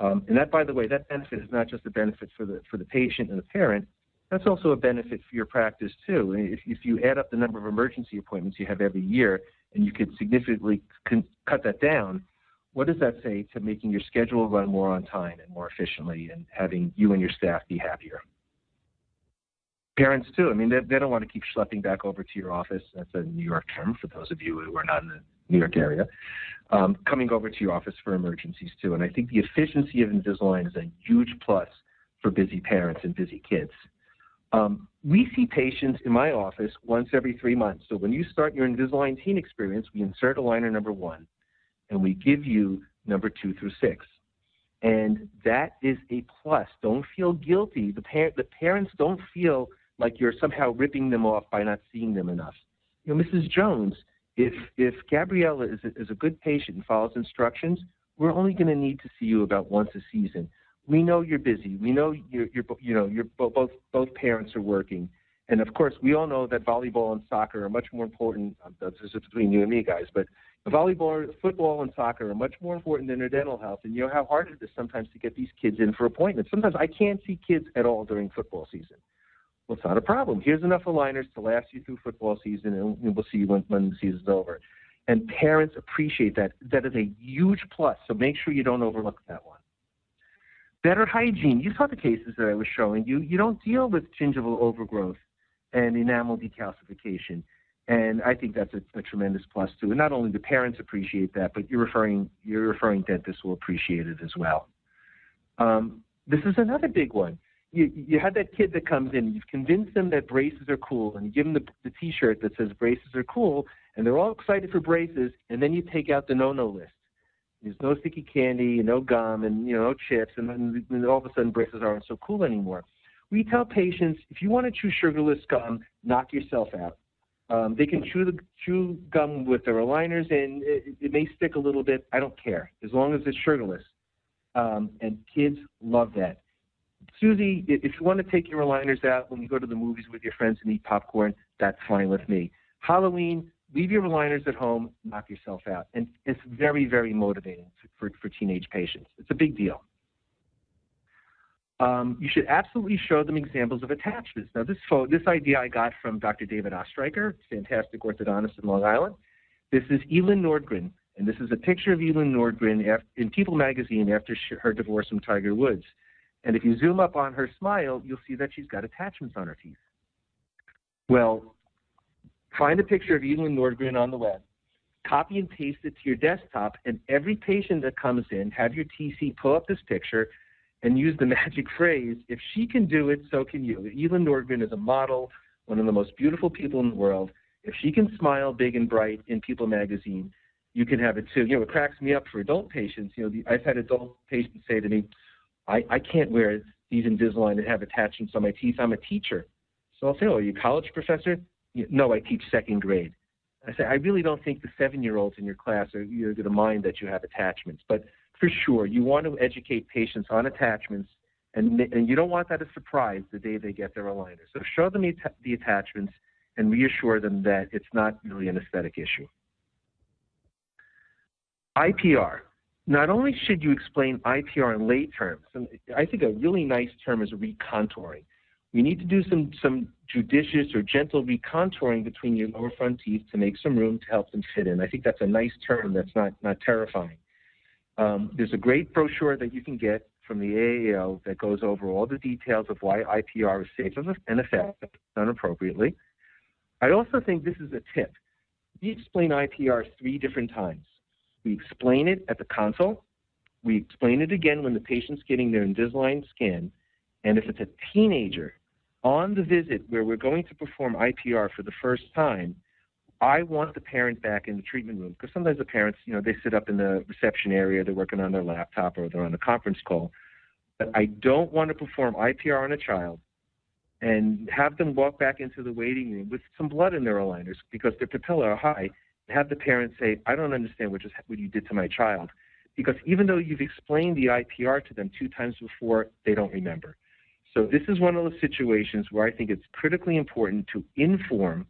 S3: Um, and that, by the way, that benefit is not just a benefit for the for the patient and the parent. That's also a benefit for your practice too. If, if you add up the number of emergency appointments you have every year, and you could significantly con- cut that down, what does that say to making your schedule run more on time and more efficiently, and having you and your staff be happier? Parents too. I mean, they, they don't want to keep schlepping back over to your office. That's a New York term for those of you who are not in the New York area, um, coming over to your office for emergencies too. And I think the efficiency of Invisalign is a huge plus for busy parents and busy kids. Um, we see patients in my office once every three months. So when you start your Invisalign teen experience, we insert aligner number one, and we give you number two through six. And that is a plus. Don't feel guilty. The, par- the parents don't feel like you're somehow ripping them off by not seeing them enough. You know, Mrs. Jones, if if Gabriella is a, is a good patient and follows instructions, we're only going to need to see you about once a season. We know you're busy. We know you're, you're you know you're both both parents are working, and of course we all know that volleyball and soccer are much more important. This is between you and me, guys, but volleyball, football, and soccer are much more important than their dental health. And you know how hard it is sometimes to get these kids in for appointments. Sometimes I can't see kids at all during football season. Well, it's not a problem. Here's enough aligners to last you through football season, and we'll see you when, when the season's over. And parents appreciate that. That is a huge plus, so make sure you don't overlook that one. Better hygiene. You saw the cases that I was showing you. You don't deal with gingival overgrowth and enamel decalcification. And I think that's a, a, tremendous plus too. And not only do parents appreciate that, but you're referring your referring dentists will appreciate it as well. Um, this is another big one you you had that kid that comes in, you've convinced them that braces are cool, and you give them the, the T-shirt that says braces are cool, and they're all excited for braces, and then you take out the no-no list. There's no sticky candy, no gum, and you know no chips, and then and all of a sudden braces aren't so cool anymore. We tell patients if you want to chew sugarless gum, knock yourself out. Um, they can chew the chew gum with their aligners, and it, it may stick a little bit. I don't care as long as it's sugarless. Um, and kids love that. Susie, if you want to take your aligners out when you go to the movies with your friends and eat popcorn, that's fine with me. Halloween, leave your aligners at home, knock yourself out. And it's very, very motivating for, for teenage patients. It's a big deal. um, you should absolutely show them examples of attachments. Now, this, photo, this idea I got from Dr. David Ostreicher, fantastic orthodontist in Long Island. This is Elin Nordgren, and this is a picture of Elin Nordgren in People magazine after her divorce from Tiger Woods. And if you zoom up on her smile, you'll see that she's got attachments on her teeth. Well, find a picture of Elin Nordgren on the web, copy and paste it to your desktop, and every patient that comes in, have your TC pull up this picture and use the magic phrase, if she can do it, so can you. Elin Nordgren is a model, one of the most beautiful people in the world. If she can smile big and bright in People magazine, you can have it too. You know, it cracks me up for adult patients. You know, the, I've had adult patients say to me, I, I can't wear these Invisalign and have attachments on my teeth. I'm a teacher. So I'll say, oh, are you a college professor? No, I teach second grade. I say, I really don't think the seven-year-olds in your class are going to mind that you have attachments. But for sure, you want to educate patients on attachments, and, and you don't want that a surprise the day they get their aligner. So show them the, the attachments and reassure them that it's not really an aesthetic issue. IPR. Not only should you explain IPR in lay terms, and I think a really nice term is recontouring. We need to do some, some judicious or gentle recontouring between your lower front teeth to make some room to help them fit in. I think that's a nice term that's not, not terrifying. Um, there's a great brochure that you can get from the AAO that goes over all the details of why IPR is safe and effective done appropriately. I also think this is a tip. We explain IPR three different times. We explain it at the consult. We explain it again when the patient's getting their Invisalign scan. And if it's a teenager on the visit where we're going to perform IPR for the first time, I want the parent back in the treatment room because sometimes the parents, you know, they sit up in the reception area, they're working on their laptop or they're on a conference call. But I don't want to perform IPR on a child and have them walk back into the waiting room with some blood in their aligners because their papillae are high. and Have the parent say, I don't understand what, just, what you did to my child. Because even though you've explained the IPR to them two times before, they don't remember. So this is one of those situations where I think it's critically important to inform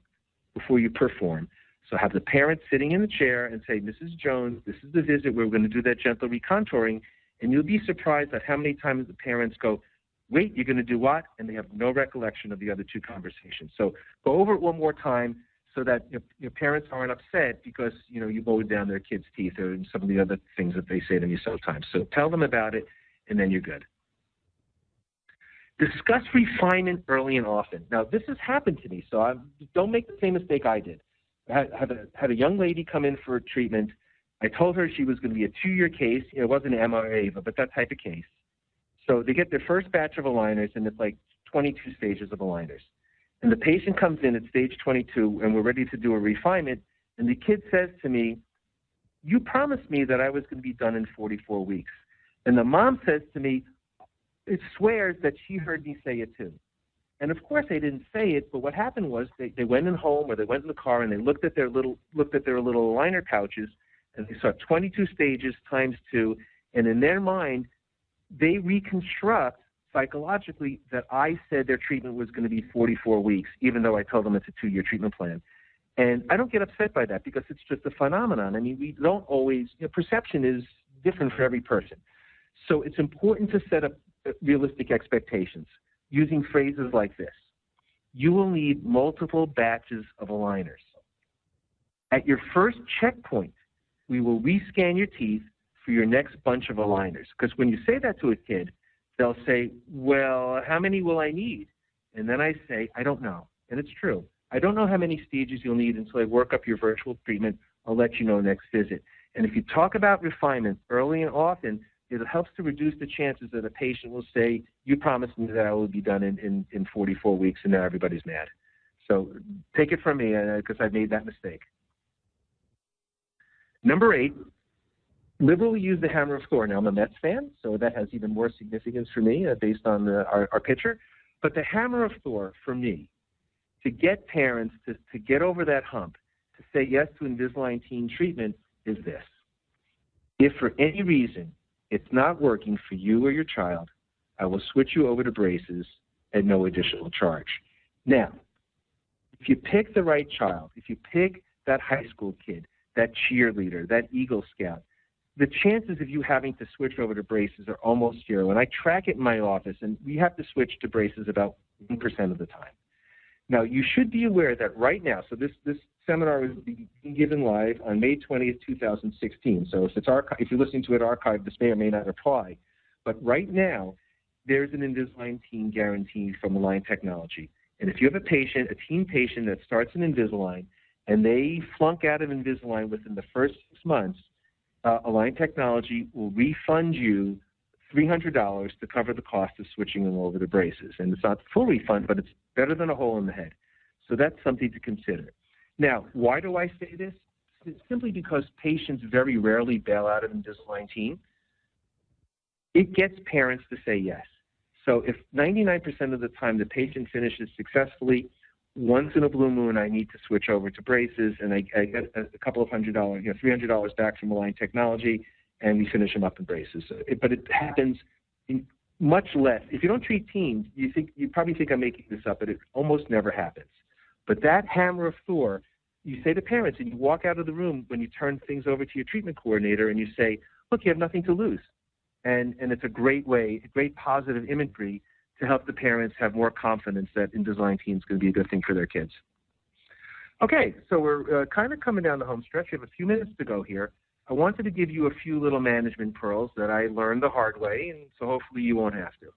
S3: before you perform. So have the parent sitting in the chair and say, Mrs. Jones, this is the visit. Where we're going to do that gentle recontouring. And you'll be surprised at how many times the parents go, wait, you're going to do what? And they have no recollection of the other two conversations. So go over it one more time so that your, your parents aren't upset because, you know, you mowed down their kids' teeth or some of the other things that they say to me sometimes. So tell them about it, and then you're good. Discuss refinement early and often. Now, this has happened to me, so I, don't make the same mistake I did. I had, had, a, had a young lady come in for treatment. I told her she was going to be a two-year case. You know, it wasn't MRA, but that type of case. So they get their first batch of aligners, and it's like 22 stages of aligners. And the patient comes in at stage 22, and we're ready to do a refinement, and the kid says to me, you promised me that I was going to be done in 44 weeks. And the mom says to me, it swears that she heard me say it too. And of course they didn't say it, but what happened was they, they went in home or they went in the car and they looked at their little looked at their little aligner pouches and they saw 22 stages times two, and in their mind they reconstruct psychologically that I said their treatment was going to be 44 weeks, even though I told them it's a two-year treatment plan. And I don't get upset by that because it's just a phenomenon. I mean, we don't always, you know, perception is different for every person. So it's important to set up realistic expectations using phrases like this. You will need multiple batches of aligners. At your first checkpoint, we will rescan your teeth for your next bunch of aligners. Because when you say that to a kid, they'll say, Well, how many will I need? And then I say, I don't know. And it's true. I don't know how many stages you'll need until I work up your virtual treatment. I'll let you know next visit. And if you talk about refinement early and often, it helps to reduce the chances that a patient will say, You promised me that I will be done in, in, in 44 weeks, and now everybody's mad. So take it from me because uh, I've made that mistake. Number eight, liberally use the hammer of Thor. Now, I'm a Mets fan, so that has even more significance for me uh, based on the, our, our pitcher. But the hammer of Thor, for me, to get parents to, to get over that hump, to say yes to Invisalign teen treatment, is this. If for any reason it's not working for you or your child, I will switch you over to braces at no additional charge. Now, if you pick the right child, if you pick that high school kid, that cheerleader, that Eagle Scout, the chances of you having to switch over to braces are almost zero. And I track it in my office, and we have to switch to braces about 1% of the time. Now, you should be aware that right now, so this, this seminar was given live on May 20th, 2016. So if, it's archi- if you're listening to it archived, this may or may not apply. But right now, there's an Invisalign teen guarantee from Align Technology. And if you have a patient, a teen patient that starts an Invisalign, and they flunk out of Invisalign within the first six months, uh, Align Technology will refund you $300 to cover the cost of switching them over to braces. And it's not full refund, but it's better than a hole in the head. So that's something to consider. Now, why do I say this? It's simply because patients very rarely bail out of Invisalign Teen. It gets parents to say yes. So if 99% of the time the patient finishes successfully, once in a blue moon I need to switch over to braces and I, I get a, a couple of hundred dollars, you know, $300 back from Align Technology and we finish them up in braces. So it, but it happens in much less. If you don't treat teens, you think you probably think I'm making this up, but it almost never happens. But that hammer of Thor, you say to parents, and you walk out of the room when you turn things over to your treatment coordinator, and you say, "Look, you have nothing to lose," and and it's a great way, a great positive imagery to help the parents have more confidence that Invisalign Teen is going to be a good thing for their kids. Okay, so we're uh, kind of coming down the home stretch. We have a few minutes to go here. I wanted to give you a few little management pearls that I learned the hard way, and so hopefully you won't have to.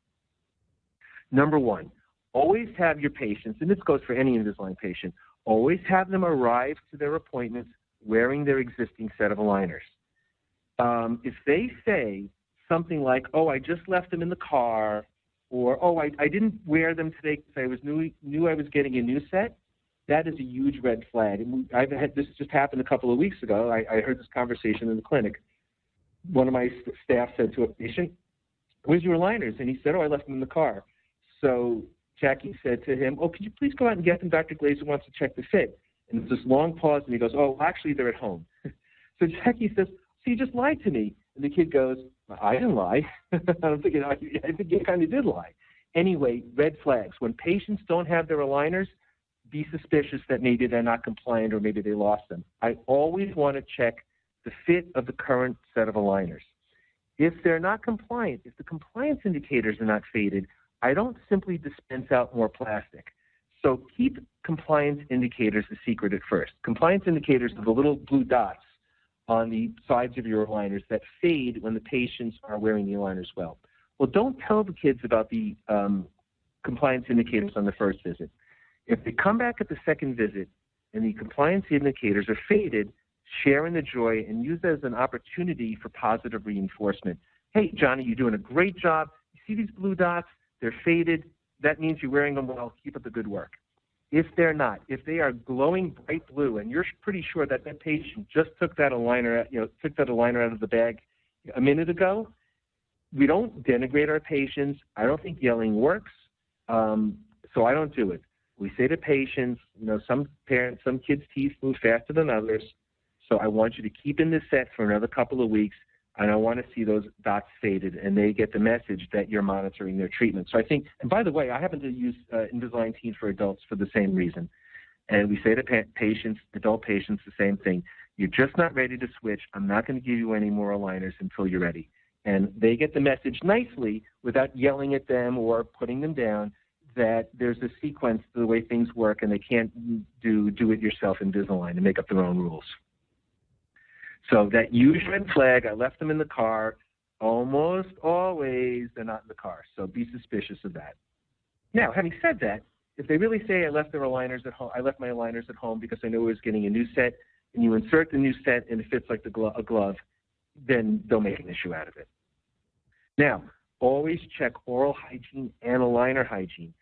S3: Number one, always have your patients, and this goes for any Invisalign patient, always have them arrive to their appointments wearing their existing set of aligners. Um, if they say something like, oh, I just left them in the car, or oh, I, I didn't wear them today because I was knew, knew I was getting a new set, that is a huge red flag. And I've had this just happened a couple of weeks ago. I, I heard this conversation in the clinic. One of my staff said to a patient, "Where's your aligners?" And he said, "Oh, I left them in the car." So Jackie said to him, "Oh, could you please go out and get them? Dr. Glazer wants to check the fit." And there's this long pause, and he goes, "Oh, actually, they're at home." so Jackie says, "So you just lied to me?" And the kid goes, "I didn't lie." I'm thinking, I think you kind of did lie. Anyway, red flags. When patients don't have their aligners, be suspicious that maybe they're not compliant or maybe they lost them. I always want to check the fit of the current set of aligners. If they're not compliant, if the compliance indicators are not faded, I don't simply dispense out more plastic. So keep compliance indicators a secret at first. Compliance indicators are the little blue dots on the sides of your aligners that fade when the patients are wearing the aligners well. Well, don't tell the kids about the um, compliance indicators on the first visit. If they come back at the second visit and the compliance indicators are faded, share in the joy and use that as an opportunity for positive reinforcement. Hey, Johnny, you're doing a great job. You see these blue dots? They're faded. That means you're wearing them well. Keep up the good work. If they're not, if they are glowing bright blue, and you're pretty sure that that patient just took that aligner, you know, took that aligner out of the bag a minute ago, we don't denigrate our patients. I don't think yelling works, um, so I don't do it. We say to patients, you know, some parents, some kids' teeth move faster than others, so I want you to keep in this set for another couple of weeks, and I want to see those dots faded, and they get the message that you're monitoring their treatment. So I think, and by the way, I happen to use uh, Invisalign Teen for adults for the same reason. And we say to pa- patients, adult patients, the same thing. You're just not ready to switch. I'm not going to give you any more aligners until you're ready. And they get the message nicely without yelling at them or putting them down that there's a sequence to the way things work and they can't do do it yourself Invisalign and make up their own rules. So that red flag, I left them in the car. Almost always they're not in the car. So be suspicious of that. Now, having said that, if they really say I left their aligners at home, I left my aligners at home because I knew I was getting a new set, and you insert the new set and it fits like the glo- a glove, then they'll make an issue out of it. Now, always check oral hygiene and aligner hygiene.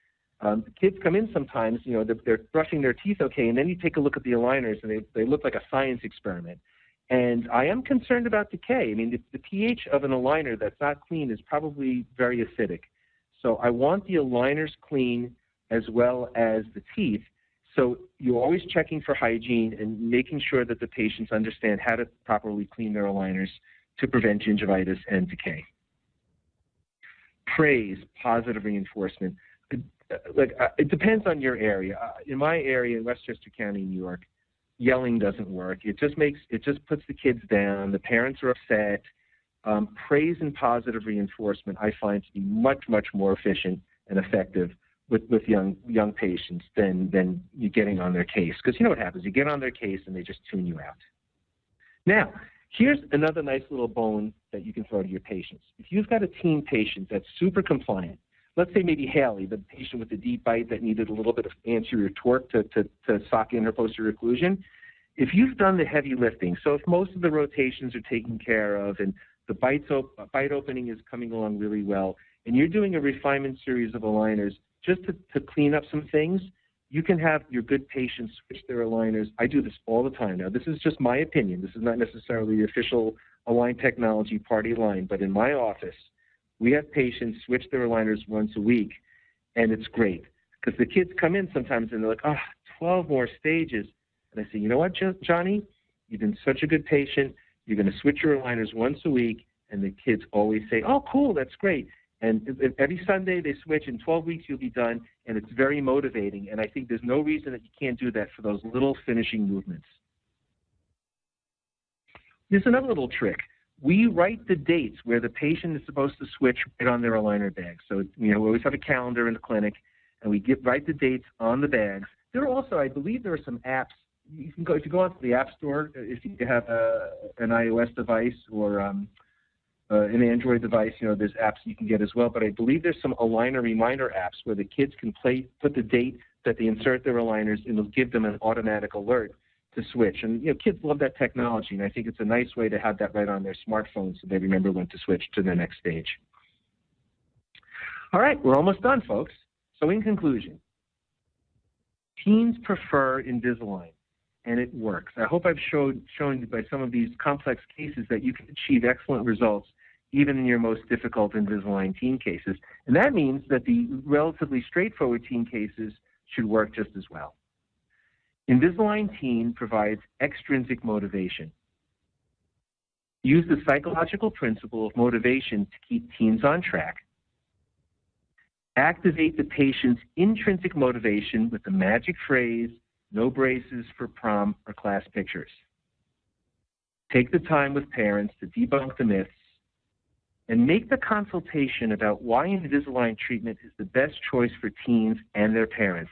S3: Um, kids come in sometimes, you know, they're, they're, brushing their teeth okay, and then you take a look at the aligners, and they, they look like a science experiment. And I am concerned about decay. I mean, the, the pH of an aligner that's not clean is probably very acidic. So I want the aligners clean as well as the teeth. So you're always checking for hygiene and making sure that the patients understand how to properly clean their aligners to prevent gingivitis and decay. Praise, positive reinforcement like uh, it depends on your area. Uh, in my area in Westchester County, New York, yelling doesn't work. It just makes it just puts the kids down. The parents are upset. Um, praise and positive reinforcement I find to be much much more efficient and effective with, with young young patients than than you getting on their case because you know what happens you get on their case and they just tune you out. Now here's another nice little bone that you can throw to your patients. If you've got a teen patient that's super compliant, let's say maybe Haley, the patient with the deep bite that needed a little bit of anterior torque to, to, to sock in her posterior occlusion, if you've done the heavy lifting, so if most of the rotations are taken care of and the bites op- bite opening is coming along really well, and you're doing a refinement series of aligners just to, to clean up some things, you can have your good patients switch their aligners. I do this all the time. Now, this is just my opinion. This is not necessarily the official Align Technology party line, but in my office, we have patients switch their aligners once a week, and it's great because the kids come in sometimes and they're like, oh, 12 more stages. And I say, you know what, Johnny? You've been such a good patient. You're going to switch your aligners once a week. And the kids always say, oh, cool, that's great. And every Sunday they switch. In 12 weeks you'll be done, and it's very motivating. And I think there's no reason that you can't do that for those little finishing movements. There's another little trick we write the dates where the patient is supposed to switch right on their aligner bag. So, you know, we always have a calendar in the clinic, and we get write the dates on the bags. There are also, I believe, there are some apps. You can go if you go onto the App Store if you have a, an iOS device or um, uh, an Android device. You know, there's apps you can get as well. But I believe there's some aligner reminder apps where the kids can play, put the date that they insert their aligners, and it'll give them an automatic alert to switch. And you know, kids love that technology, and I think it's a nice way to have that right on their smartphone so they remember when to switch to the next stage. All right, we're almost done, folks. So in conclusion, teens prefer Invisalign, and it works. I hope I've showed, shown you by some of these complex cases that you can achieve excellent results even in your most difficult Invisalign teen cases. And that means that the relatively straightforward teen cases should work just as well. Invisalign Teen provides extrinsic motivation. Use the psychological principle of motivation to keep teens on track. Activate the patient's intrinsic motivation with the magic phrase, no braces for prom or class pictures. Take the time with parents to debunk the myths and make the consultation about why Invisalign treatment is the best choice for teens and their parents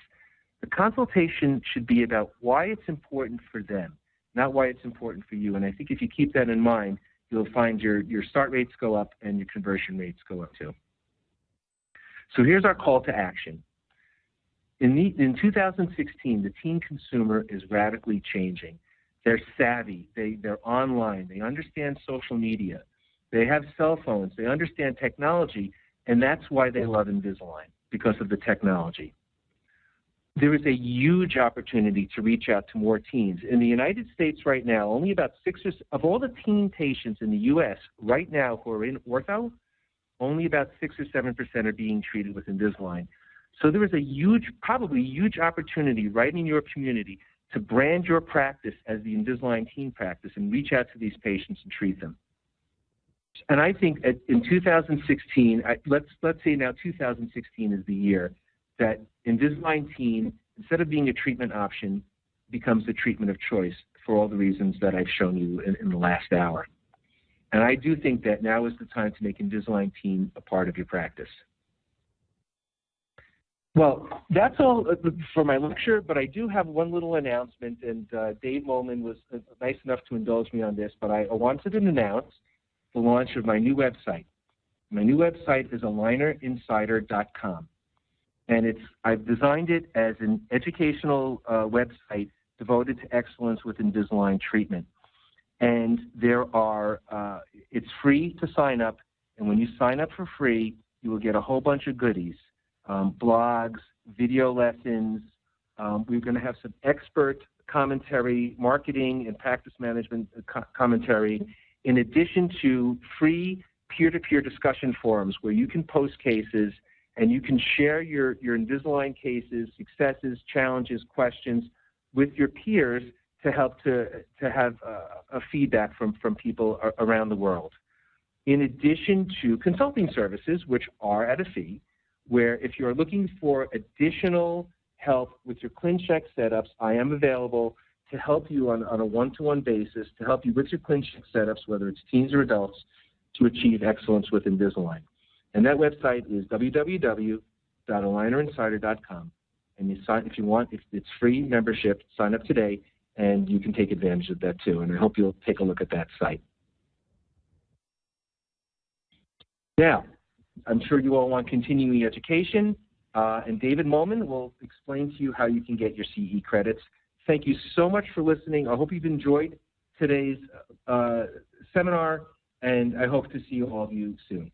S3: the consultation should be about why it's important for them, not why it's important for you. And I think if you keep that in mind, you'll find your, your start rates go up and your conversion rates go up too. So here's our call to action. In, the, in 2016, the teen consumer is radically changing. They're savvy, they, they're online, they understand social media, they have cell phones, they understand technology, and that's why they love Invisalign, because of the technology there is a huge opportunity to reach out to more teens. In the United States right now, only about six or, of all the teen patients in the U.S. right now who are in ortho, only about six or seven percent are being treated with Invisalign. So there is a huge, probably huge opportunity right in your community to brand your practice as the Invisalign teen practice and reach out to these patients and treat them. And I think in 2016, let's let's say now 2016 is the year that Invisalign Teen, instead of being a treatment option, becomes the treatment of choice for all the reasons that I've shown you in, in the last hour. And I do think that now is the time to make Invisalign Teen a part of your practice. Well, that's all uh, for my lecture, but I do have one little announcement, and uh, Dave Molman was uh, nice enough to indulge me on this, but I wanted to announce the launch of my new website. My new website is alignerinsider.com and it's I've designed it as an educational uh, website devoted to excellence with Invisalign treatment. And there are uh, it's free to sign up, and when you sign up for free, you will get a whole bunch of goodies, um, blogs, video lessons. Um, we're going to have some expert commentary, marketing and practice management uh, co- commentary, in addition to free peer-to-peer discussion forums where you can post cases and you can share your, your Invisalign cases, successes, challenges, questions with your peers to help to, to have uh, a feedback from, from people around the world. In addition to consulting services, which are at a fee, where if you're looking for additional help with your ClinCheck setups, I am available to help you on, on a one-to-one basis, to help you with your ClinCheck setups, whether it's teens or adults, to achieve excellence with Invisalign. And that website is www.alignerinsider.com. And you sign if you want. It's free membership, sign up today, and you can take advantage of that too. And I hope you'll take a look at that site. Now, I'm sure you all want continuing education, uh, and David Molman will explain to you how you can get your CE credits. Thank you so much for listening. I hope you've enjoyed today's uh, seminar, and I hope to see all of you soon.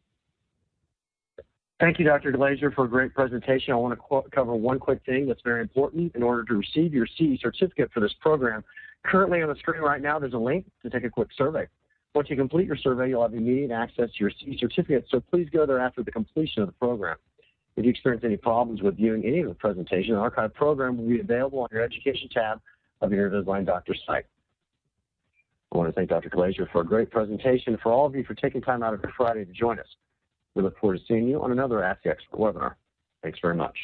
S2: Thank you, Dr. Glazer, for a great presentation. I want to cover one quick thing that's very important. In order to receive your CE certificate for this program, currently on the screen right now, there's a link to take a quick survey. Once you complete your survey, you'll have immediate access to your CE certificate, so please go there after the completion of the program. If you experience any problems with viewing any of the presentation, the archive program will be available on your education tab of your Invisalign Doctor site. I want to thank Dr. Glazer for a great presentation, for all of you for taking time out of your Friday to join us. We look forward to seeing you on another Ask the Expert webinar. Thanks very much.